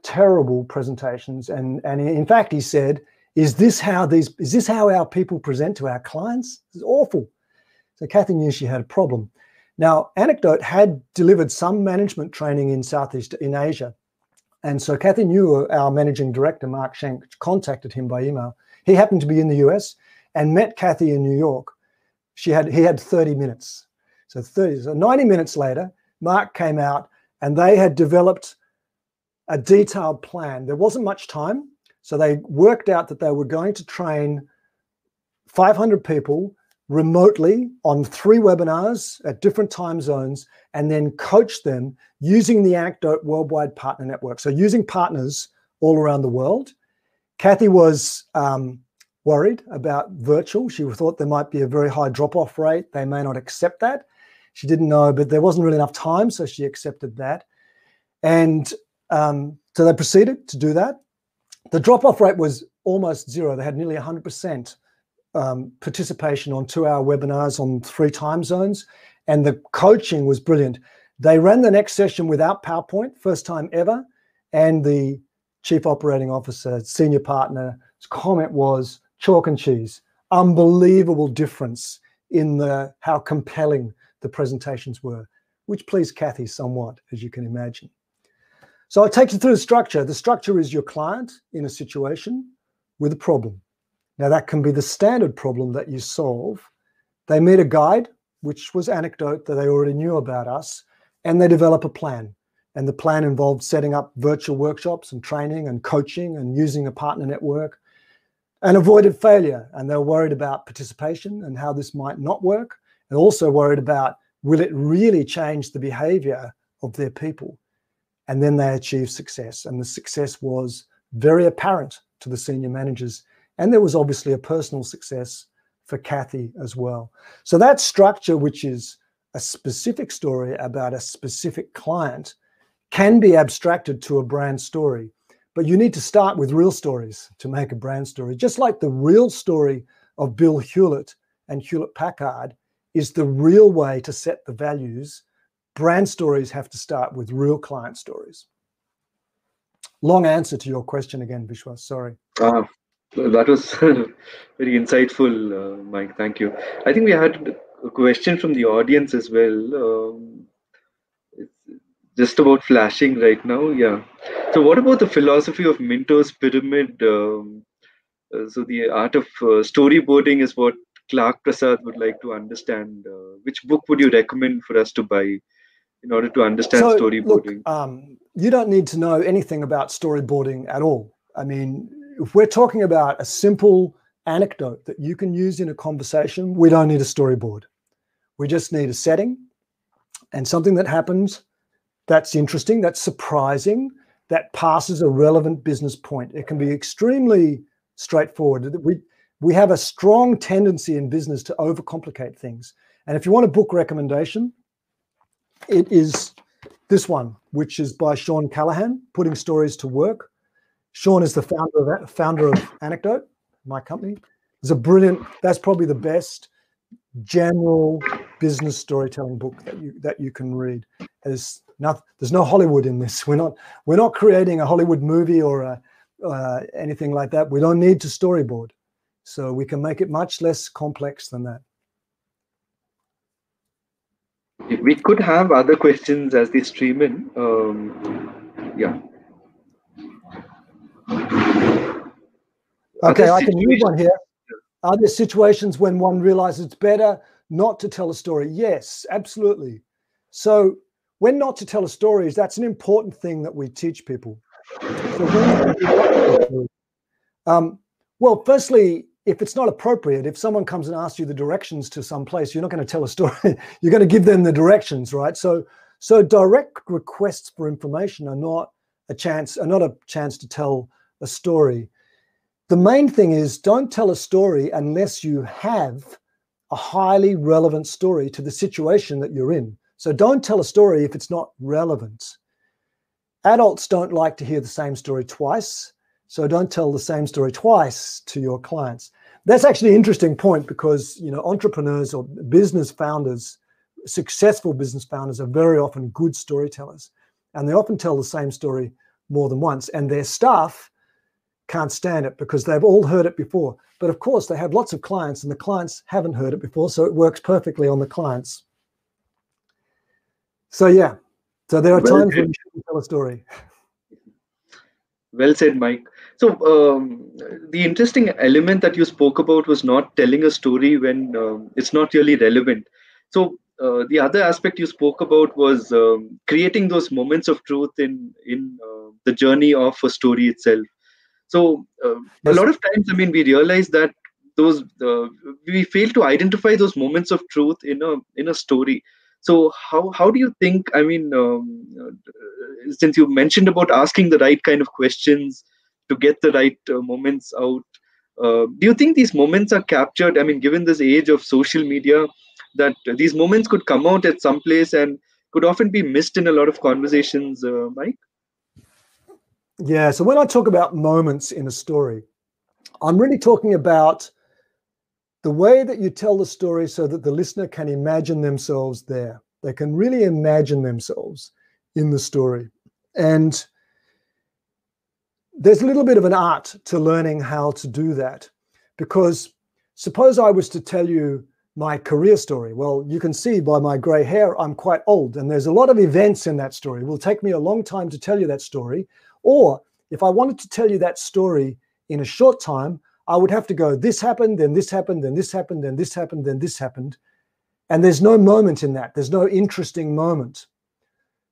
terrible presentations. And, and in fact, he said, is this how these is this how our people present to our clients? It's awful. So Kathy knew she had a problem. Now, Anecdote had delivered some management training in Southeast in Asia. And so Kathy knew our managing director, Mark Schenk, contacted him by email. He happened to be in the US and met Kathy in New York. She had he had 30 minutes. So 30, so 90 minutes later, Mark came out and they had developed a detailed plan. There wasn't much time. So they worked out that they were going to train 500 people remotely on three webinars at different time zones and then coach them using the Anecdote Worldwide Partner Network. So using partners all around the world. Kathy was um, worried about virtual. She thought there might be a very high drop off rate. They may not accept that. She didn't know, but there wasn't really enough time. So she accepted that. And um, so they proceeded to do that. The drop off rate was almost zero. They had nearly 100% um, participation on two hour webinars on three time zones. And the coaching was brilliant. They ran the next session without PowerPoint, first time ever. And the chief operating officer, senior partner's comment was chalk and cheese. Unbelievable difference in the how compelling the presentations were, which pleased Kathy somewhat, as you can imagine. So it take you through the structure. The structure is your client in a situation with a problem. Now, that can be the standard problem that you solve. They meet a guide, which was anecdote that they already knew about us, and they develop a plan. And the plan involved setting up virtual workshops and training and coaching and using a partner network and avoided failure. And they're worried about participation and how this might not work, and also worried about will it really change the behavior of their people? and then they achieved success. And the success was very apparent to the senior managers. And there was obviously a personal success for Kathy as well. So that structure, which is a specific story about a specific client, can be abstracted to a brand story. But you need to start with real stories to make a brand story. Just like the real story of Bill Hewlett and Hewlett Packard is the real way to set the values brand stories have to start with real client stories. long answer to your question again, Vishwas. Sorry. Ah, that was [LAUGHS] very insightful, uh, Mike. Thank you. I think we had a question from the audience as well. Um, just about flashing right now. Yeah. So, what about the philosophy of Minto's pyramid? Um, uh, so, the art of uh, storyboarding is what Clark Prasad would like to understand. Uh, which book would you recommend for us to buy in order to understand so, storyboarding? Look, um, you don't need to know anything about storyboarding at all. I mean, if we're talking about a simple anecdote that you can use in a conversation, we don't need a storyboard. We just need a setting and something that happens that's interesting, that's surprising, that passes a relevant business point. It can be extremely straightforward. We we have a strong tendency in business to overcomplicate things. And if you want a book recommendation, it is this one, which is by Shawn Callahan, Putting Stories to Work. Shawn is the founder of founder of Anecdote, my company. It's a brilliant. That's probably the best general business storytelling book that you that you can read. There's not, there's no Hollywood in this. [LAUGHS] We're not we're not creating a Hollywood movie or a, uh, anything like that. We don't need to storyboard, so we can make it much less complex than that. We could have other questions as they stream in. Um, yeah. Okay, I can read one here. Are there situations when one realizes it's better not to tell a story? Yes, absolutely. So, when not to tell a story is that's an important thing that we teach people. So um, well, firstly, if it's not appropriate, if someone comes and asks you the directions to some place, you're not going to tell a story. [LAUGHS] you're going to give them the directions, right? So, so direct requests for information are not a chance, are not a chance to tell a story. The main thing is don't tell a story unless you have a highly relevant story to the situation that you're in. So don't tell a story if it's not relevant. Adults don't like to hear the same story twice. So don't tell the same story twice to your clients. That's actually an interesting point because you know entrepreneurs or business founders, successful business founders are very often good storytellers. And they often tell the same story more than once. And their staff can't stand it because they've all heard it before. But of course, they have lots of clients and the clients haven't heard it before. So it works perfectly on the clients. So, yeah. So there are well times when you should tell a story. Well said, Mike. So um, the interesting element that you spoke about was not telling a story when um, it's not really relevant. So uh, the other aspect you spoke about was um, creating those moments of truth in in uh, the journey of a story itself. So uh, a lot of times, I mean, we realize that those uh, we fail to identify those moments of truth in a in a story. So how how do you think? I mean, um, uh, since you mentioned about asking the right kind of questions to get the right uh, moments out, uh, do you think these moments are captured? I mean, given this age of social media, that these moments could come out at some place and could often be missed in a lot of conversations, uh, Mike. Yeah. So when I talk about moments in a story, I'm really talking about the way that you tell the story so that the listener can imagine themselves there. They can really imagine themselves in the story. And there's a little bit of an art to learning how to do that. Because suppose I was to tell you my career story. Well, you can see by my gray hair, I'm quite old, and there's a lot of events in that story. It will take me a long time to tell you that story. Or if I wanted to tell you that story in a short time, I would have to go, this happened, then this happened, then this happened, then this happened, then this happened. And there's no moment in that. There's no interesting moment.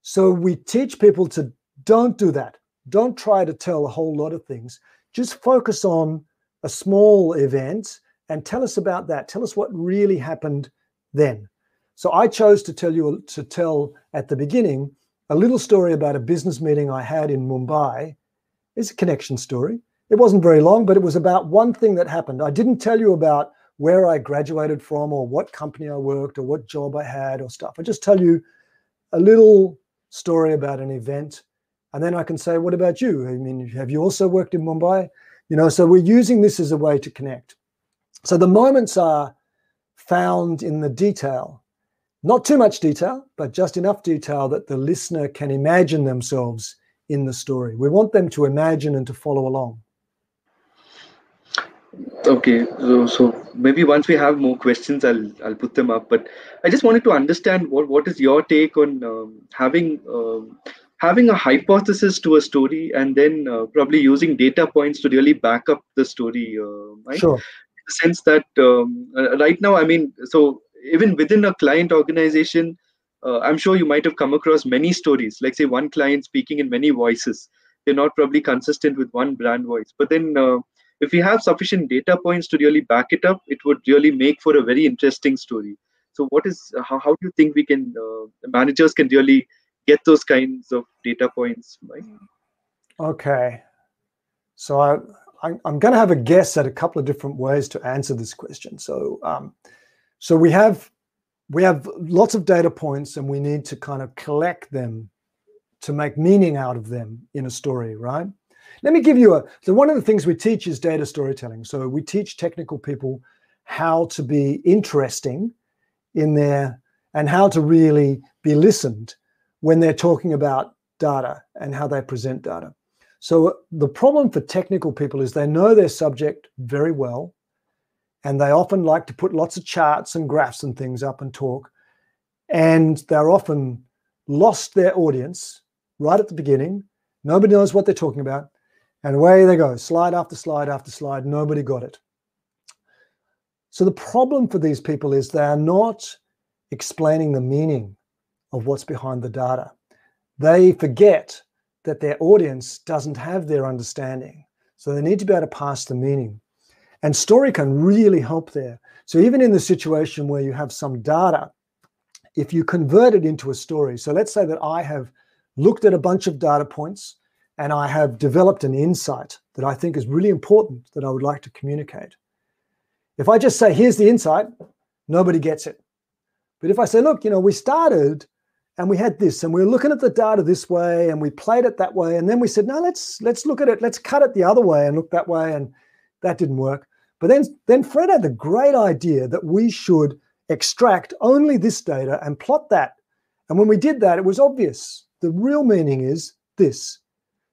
So we teach people to don't do that. Don't try to tell a whole lot of things. Just focus on a small event and tell us about that. Tell us what really happened then. So I chose to tell you to tell at the beginning a little story about a business meeting I had in Mumbai. It's a connection story. It wasn't very long, but it was about one thing that happened. I didn't tell you about where I graduated from or what company I worked or what job I had or stuff. I just tell you a little story about an event. And then I can say, what about you? I mean, have you also worked in Mumbai? You know, so we're using this as a way to connect. So the moments are found in the detail not too much detail, but just enough detail that the listener can imagine themselves in the story. We want them to imagine and to follow along. Okay, so, so maybe once we have more questions, I'll I'll put them up. But I just wanted to understand what what is your take on um, having um, having a hypothesis to a story and then uh, probably using data points to really back up the story. Uh, right? Sure. The sense that um, uh, right now, I mean, so even within a client organization, uh, I'm sure you might have come across many stories. Like say one client speaking in many voices. They're not probably consistent with one brand voice, but then uh, if we have sufficient data points to really back it up, it would really make for a very interesting story. So, what is how, how do you think we can uh, managers can really get those kinds of data points? Okay, so I, I am going to have a guess at a couple of different ways to answer this question. So, um, so we have we have lots of data points, and we need to kind of collect them to make meaning out of them in a story, right? Let me give you a. So, one of the things we teach is data storytelling. So, we teach technical people how to be interesting in their and how to really be listened when they're talking about data and how they present data. So, uh, the problem for technical people is they know their subject very well, and they often like to put lots of charts and graphs and things up and talk, and they're often lost their audience right at the beginning. Nobody knows what they're talking about. And away they go, slide after slide after slide. Nobody got it. So the problem for these people is they are not explaining the meaning of what's behind the data. They forget that their audience doesn't have their understanding. So they need to be able to pass the meaning. And story can really help there. So even in the situation where you have some data, if you convert it into a story, so let's say that I have looked at a bunch of data points and I have developed an insight that I think is really important that I would like to communicate. If I just say, here's the insight, nobody gets it. But if I say, look, you know, we started and we had this and we were looking at the data this way and we played it that way and then we said no let's let's look at it let's cut it the other way and look that way and that didn't work. But then then fred had the great idea that we should extract only this data and plot that. And when we did that it was obvious. The real meaning is this.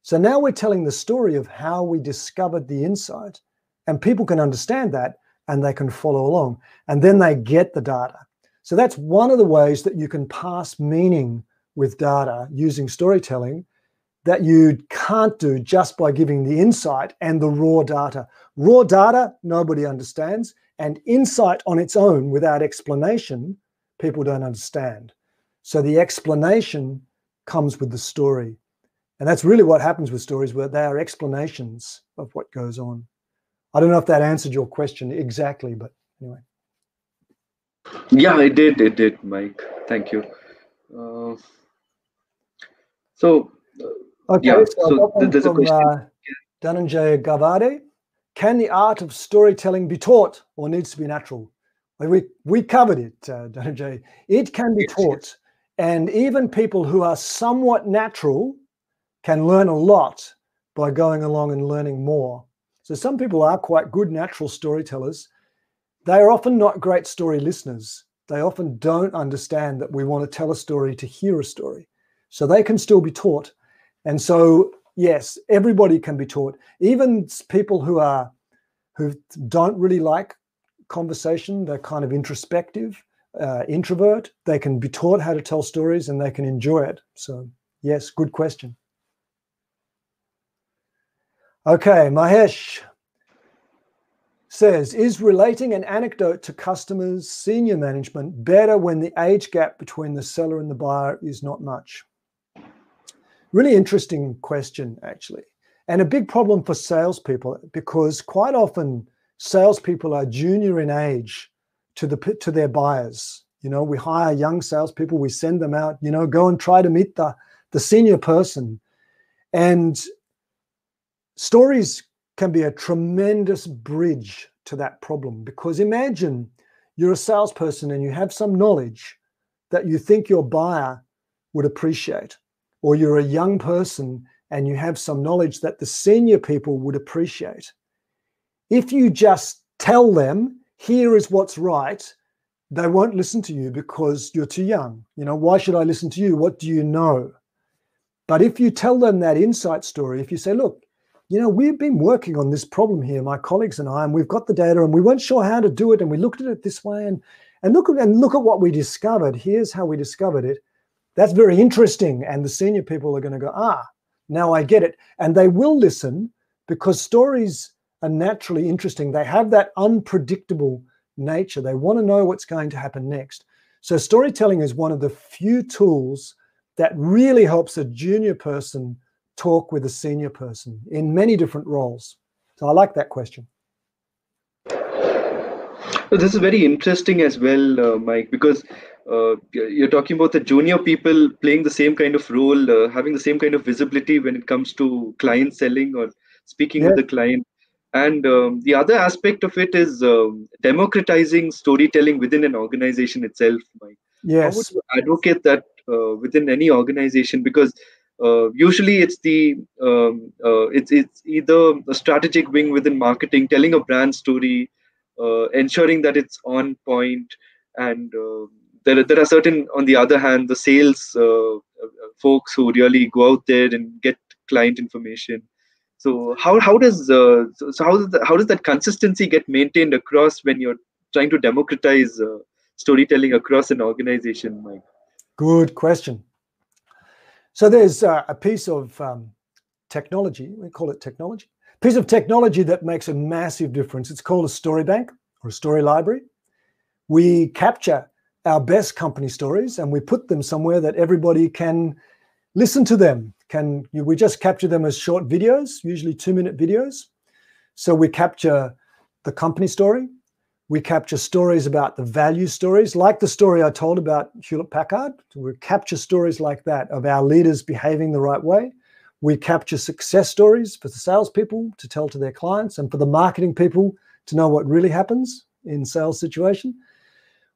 So now we're telling the story of how we discovered the insight, and people can understand that and they can follow along, and then they get the data. So that's one of the ways that you can pass meaning with data using storytelling that you can't do just by giving the insight and the raw data. Raw data, nobody understands, and insight on its own without explanation, people don't understand. So the explanation comes with the story. And that's really what happens with stories, where they are explanations of what goes on. I don't know if that answered your question exactly, but anyway. Yeah, it did. It did, Mike. Thank you. Uh, so, uh, okay, yeah, so, so th- there's a from, question. Uh, Dhananjay Gavade. Can the art of storytelling be taught or needs to be natural? We, we covered it, uh, Dhananjay. It can be Yes, taught. And even people who are somewhat natural can learn a lot by going along and learning more. So some people are quite good natural storytellers. They are often not great story listeners. They often don't understand that we want to tell a story to hear a story. So they can still be taught. And so yes, everybody can be taught. Even people who are who don't really like conversation, they're kind of introspective, uh, introvert, they can be taught how to tell stories and they can enjoy it. So yes, good question. Okay, Mahesh says, is relating an anecdote to customers, senior management better when the age gap between the seller and the buyer is not much? Really interesting question, actually. And a big problem for salespeople because quite often salespeople are junior in age to the to their buyers. You know, we hire young salespeople, we send them out, you know, go and try to meet the, the senior person. And stories can be a tremendous bridge to that problem because imagine you're a salesperson and you have some knowledge that you think your buyer would appreciate, or you're a young person and you have some knowledge that the senior people would appreciate. If you just tell them, here is what's right, they won't listen to you because you're too young. You know, why should I listen to you? What do you know? But if you tell them that insight story, if you say, look, you know, we've been working on this problem here, my colleagues and I, and we've got the data and we weren't sure how to do it, and we looked at it this way, and and look and look at what we discovered. Here's how we discovered it. That's very interesting. And the senior people are going to go, ah, now I get it. And they will listen because stories are naturally interesting. They have that unpredictable nature. They want to know what's going to happen next. So storytelling is one of the few tools that really helps a junior person talk with a senior person in many different roles. So I like that question. This is very interesting as well, uh, Mike, because uh, you're talking about the junior people playing the same kind of role, uh, having the same kind of visibility when it comes to client selling or speaking with the client. And um, the other aspect of it is um, democratizing storytelling within an organization itself. Mike. Yes. How would you advocate that uh, within any organization? Because uh, usually it's the um, uh, it's it's either a strategic wing within marketing, telling a brand story, uh, ensuring that it's on point, and uh, there there are certain on the other hand the sales uh, folks who really go out there and get client information. So how how does so how does the, how does that consistency get maintained across when you're trying to democratize storytelling across an organization, Mike? Good question. So there's uh, a piece of um, technology, we call it technology, piece of technology that makes a massive difference. It's called a story bank or a story library. We capture our best company stories and we put them somewhere that everybody can listen to them. Can we just capture them as short videos, usually two minute videos? So we capture the company story, we capture stories about the value stories, like the story I told about Hewlett Packard. We capture stories like that of our leaders behaving the right way. We capture success stories for the salespeople to tell to their clients and for the marketing people to know what really happens in sales situation.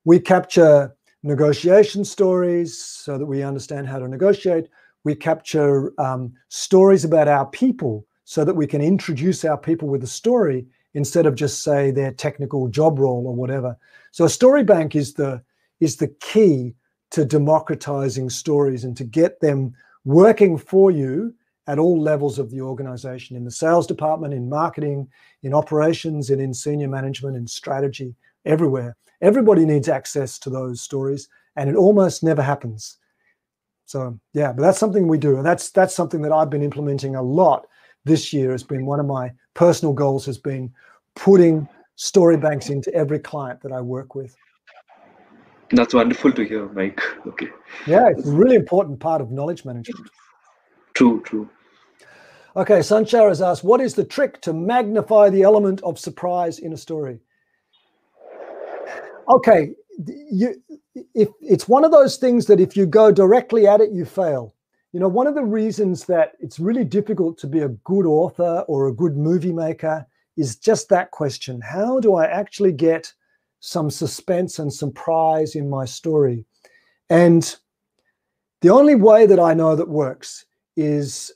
We capture negotiation stories so that we understand how to negotiate. We capture um, stories about our people so that we can introduce our people with a story instead of just say their technical job role or whatever. So a story bank is the is the key to democratizing stories and to get them working for you at all levels of the organization in the sales department, in marketing, in operations, and in senior management and strategy, everywhere. Everybody needs access to those stories, and it almost never happens. So yeah, but that's something we do, and that's that's something that I've been implementing a lot this year. Has been one of my personal goals has been putting story banks into every client that I work with. That's wonderful to hear, Mike. Okay. Yeah, it's a really important part of knowledge management. True, true. Okay, Sanchar has asked, what is the trick to magnify the element of surprise in a story? Okay, you, if it's one of those things that if you go directly at it, you fail. You know, one of the reasons that it's really difficult to be a good author or a good movie maker is just that question How do I actually get some suspense and surprise in my story? And the only way that I know that works is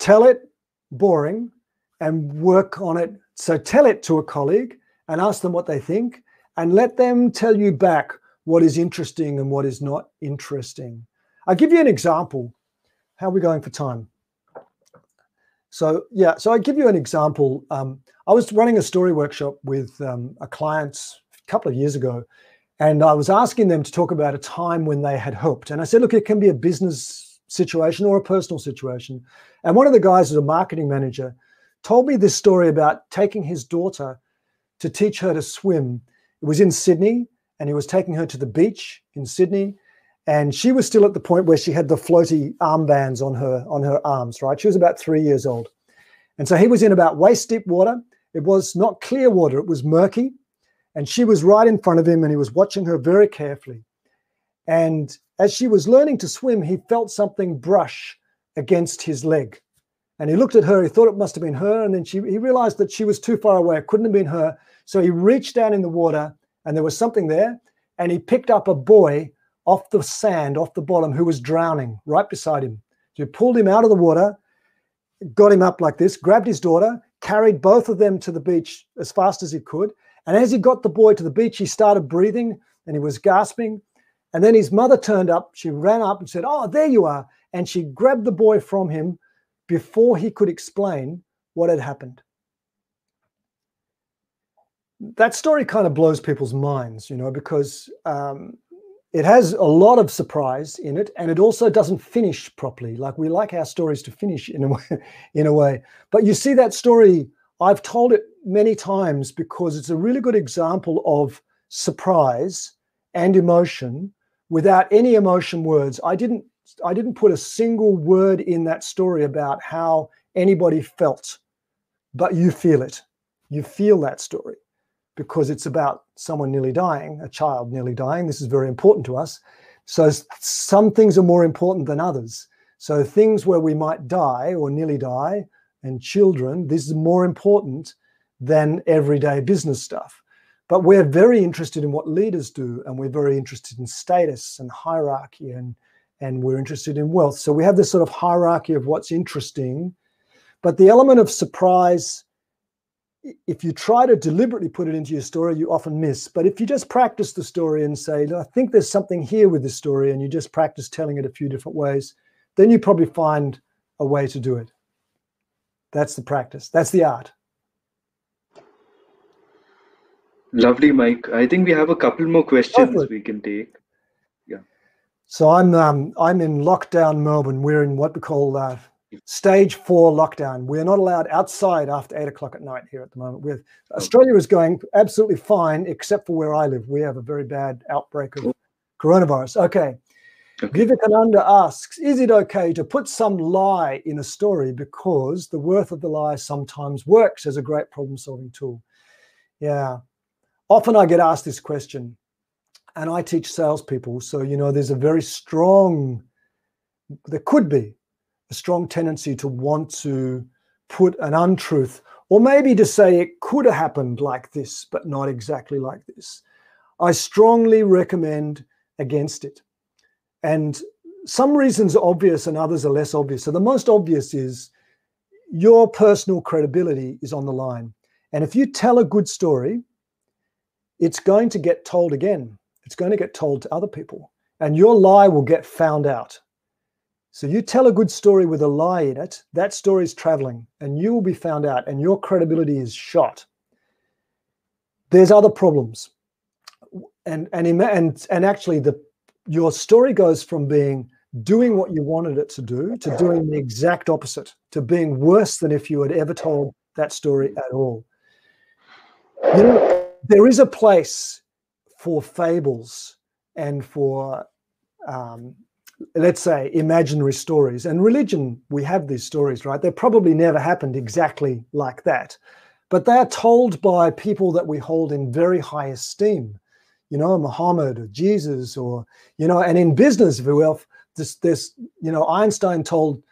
tell it boring and work on it. So tell it to a colleague and ask them what they think and let them tell you back what is interesting and what is not interesting. I'll give you an example. How are we going for time? So yeah, so I give you an example. Um, I was running a story workshop with um, a client a couple of years ago, and I was asking them to talk about a time when they had hoped. And I said, look, it can be a business situation or a personal situation. And one of the guys, as a marketing manager, told me this story about taking his daughter to teach her to swim. It was in Sydney, and he was taking her to the beach in Sydney and she was still at the point where she had the floaty armbands on her on her arms right? She was about three years old. And so he was in about waist deep water. It was not clear water it was murky. And she was right in front of him and he was watching her very carefully. And as she was learning to swim he felt something brush against his leg. And he looked at her he thought it must have been her. And then she, he realized that she was too far away it couldn't have been her. So he reached down in the water and there was something there. And he picked up a boy off the sand, off the bottom, who was drowning right beside him. So he pulled him out of the water, got him up like this, grabbed his daughter, carried both of them to the beach as fast as he could. And as he got the boy to the beach, he started breathing and he was gasping. And then his mother turned up. She ran up and said, Oh, there you are. and she grabbed the boy from him before he could explain what had happened. That story kind of blows people's minds, you know, because um, it has a lot of surprise in it, and it also doesn't finish properly. Like we like our stories to finish in a way, [LAUGHS] in a way. But you see that story, I've told it many times because it's a really good example of surprise and emotion without any emotion words. I didn't I didn't put a single word in that story about how anybody felt, but you feel it. You feel that story because it's about someone nearly dying, a child nearly dying. This is very important to us. So some things are more important than others. So things where we might die or nearly die and children, this is more important than everyday business stuff. But we're very interested in what leaders do, and we're very interested in status and hierarchy, and, and we're interested in wealth. So we have this sort of hierarchy of what's interesting. But the element of surprise, if you try to deliberately put it into your story, you often miss. But if you just practice the story and say, I think there's something here with this story, and you just practice telling it a few different ways, then you probably find a way to do it. That's the practice, that's the art. Lovely, Mike. I think we have a couple more questions we can take. Yeah. So I'm um, I'm in lockdown Melbourne. We're in what we call uh, stage four lockdown. We're not allowed outside after eight o'clock at night here at the moment. With oh. Australia is going absolutely fine, except for where I live. We have a very bad outbreak of coronavirus. Okay. okay. Vivekananda asks, is it okay to put some lie in a story because the worth of the lie sometimes works as a great problem solving tool? Yeah often I get asked this question, and I teach salespeople. So, you know, there's a very strong, there could be a strong tendency to want to put an untruth, or maybe to say it could have happened like this, but not exactly like this. I strongly recommend against it. And some reasons are obvious and others are less obvious. So, the most obvious is your personal credibility is on the line. And if you tell a good story, it's going to get told again. It's going to get told to other people, and your lie will get found out. So you tell a good story with a lie in it, that story is traveling, and you will be found out, and your credibility is shot. There's other problems, and and and and actually, the your story goes from being doing what you wanted it to do to doing the exact opposite, to being worse than if you had ever told that story at all. You know, there is a place for fables and for um, let's say imaginary stories. And religion we have these stories right? They probably never happened exactly like that. But they are told by people that we hold in very high esteem. You know muhammad or jesus or you know and in business if you will, this this you know einstein told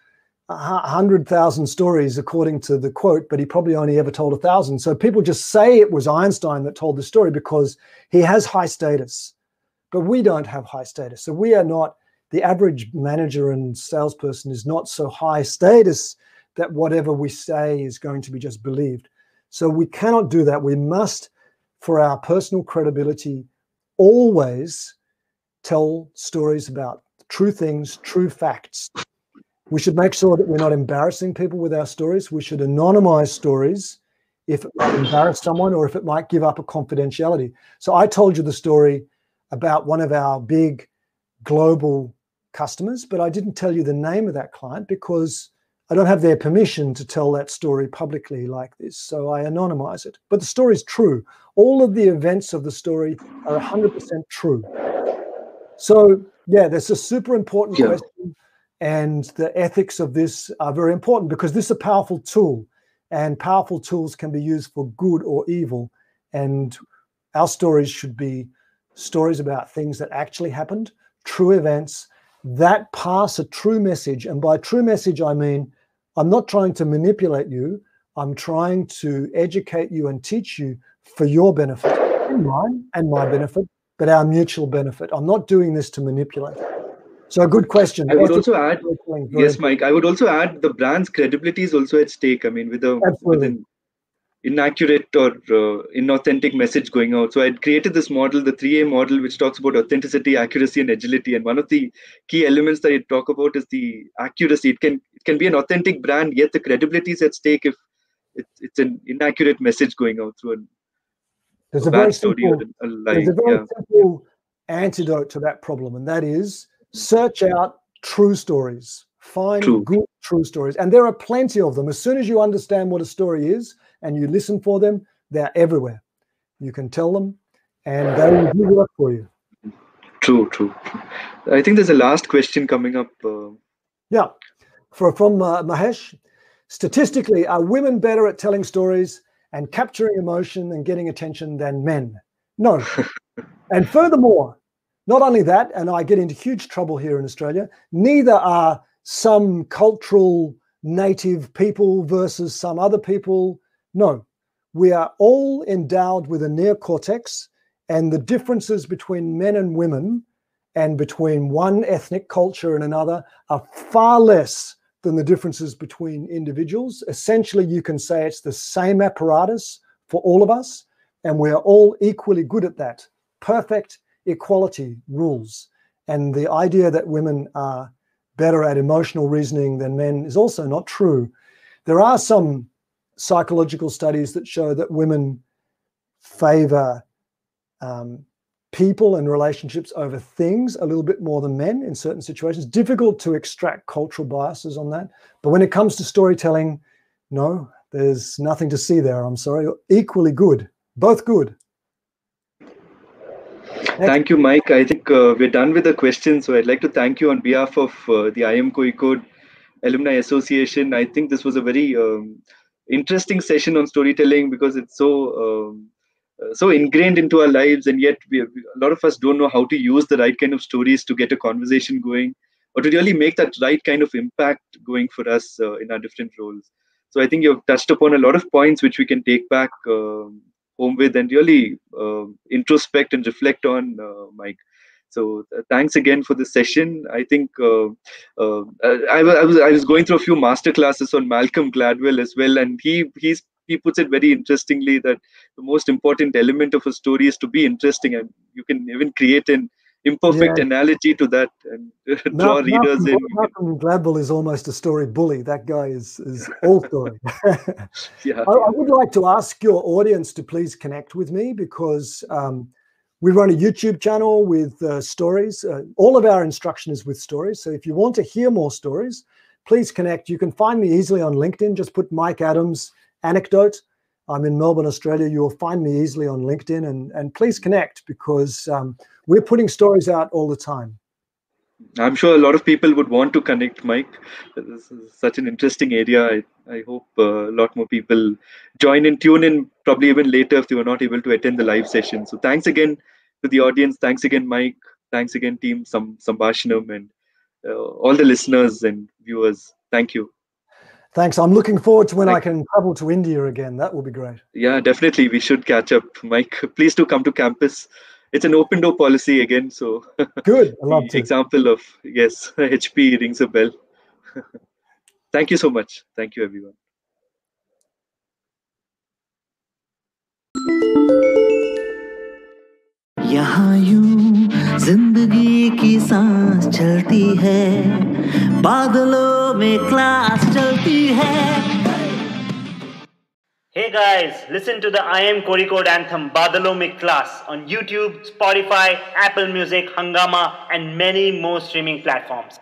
100,000 stories according to the quote, but he probably only ever told a thousand. So people just say it was Einstein that told the story because he has high status, but we don't have high status. So we are not, the average manager and salesperson is not so high status that whatever we say is going to be just believed. So we cannot do that. We must, for our personal credibility, always tell stories about true things, true facts, we should make sure that we're not embarrassing people with our stories. We should anonymize stories if it might embarrass someone or if it might give up a confidentiality. So I told you the story about one of our big global customers, but I didn't tell you the name of that client because I don't have their permission to tell that story publicly like this. So I anonymize it. But the story is true. All of the events of the story are 100% true. So, yeah, that's a super important yeah. question and the ethics of this are very important because this is a powerful tool and powerful tools can be used for good or evil and our stories should be stories about things that actually happened true events that pass a true message and by true message i mean i'm not trying to manipulate you i'm trying to educate you and teach you for your benefit and mine and my benefit but our mutual benefit i'm not doing this to manipulate so a good question. I would also add, yes, Mike. I would also add the brand's credibility is also at stake. I mean, with the absolutely, within, inaccurate or uh, inauthentic message going out. So I created this model, the 3A model, which talks about authenticity, accuracy, and agility. And one of the key elements that I talk about is the accuracy. It can it can be an authentic brand, yet the credibility is at stake if it's, it's an inaccurate message going out through a, there's a, a very simple, a. There's a very Yeah. simple antidote to that problem, and that is search out true stories. Find True. good true stories. And there are plenty of them. As soon as you understand what a story is and you listen for them, they're everywhere. You can tell them and they will do work for you. True, true. I think there's a last question coming up. Uh, Yeah. For, from uh, Mahesh, statistically, are women better at telling stories and capturing emotion and getting attention than men? No. [LAUGHS] and furthermore, not only that, and I get into huge trouble here in Australia, neither are some cultural native people versus some other people. No, we are all endowed with a neocortex, and the differences between men and women and between one ethnic culture and another are far less than the differences between individuals. Essentially, you can say it's the same apparatus for all of us, and we're all equally good at that. Perfect equality rules. And the idea that women are better at emotional reasoning than men is also not true. There are some psychological studies that show that women favor um, people and relationships over things a little bit more than men in certain situations. Difficult to extract cultural biases on that. But when it comes to storytelling, no, there's nothing to see there. I'm sorry. Equally good, both good. Thank you, Mike. I think uh, we're done with the questions. So I'd like to thank you on behalf of uh, the IM Code Alumni Association. I think this was a very um, interesting session on storytelling because it's so um, uh, so ingrained into our lives, and yet we, a lot of us don't know how to use the right kind of stories to get a conversation going, or to really make that right kind of impact going for us uh, in our different roles. So I think you've touched upon a lot of points which we can take back um, home with and really uh, introspect and reflect on, uh, Mike. So uh, thanks again for the session. I think uh, uh, I, I was I was going through a few master classes on Malcolm Gladwell as well, and he he's he puts it very interestingly that the most important element of a story is to be interesting, and you can even create an imperfect Yeah. analogy to that and [LAUGHS] draw Mal- readers in. Malcolm Gladwell is almost a story bully. That guy is is all story. [LAUGHS] [LAUGHS] Yeah, I, I would like to ask your audience to please connect with me because um, we run a YouTube channel with uh, stories. Uh, all of our instruction is with stories. So if you want to hear more stories, please connect. You can find me easily on LinkedIn. Just put Mike Adams anecdote. I'm in Melbourne, Australia. You will find me easily on LinkedIn, and and please connect because um, we're putting stories out all the time. I'm sure a lot of people would want to connect, Mike. This is such an interesting area. I, I hope uh, a lot more people join and tune in, probably even later if they were not able to attend the live session. So thanks again to the audience. Thanks again, Mike. Thanks again, team Sam, Sambashanam, and uh, all the listeners and viewers. Thank you. Thanks. I'm looking forward to when I can travel to India again. That will be great. Yeah, definitely. We should catch up, Mike. Please do come to campus It's an open door policy again. So [LAUGHS] Good. I love the to. example of, yes, [LAUGHS] HP rings a bell. [LAUGHS] Thank you so much. Thank you, everyone. यहाँ यूं जिंदगी की सांस चलती है बादलों में class चलती है Hey guys, listen to the IIM Kozhikode anthem Badalomik class on YouTube, Spotify, Apple Music, Hungama, and many more streaming platforms.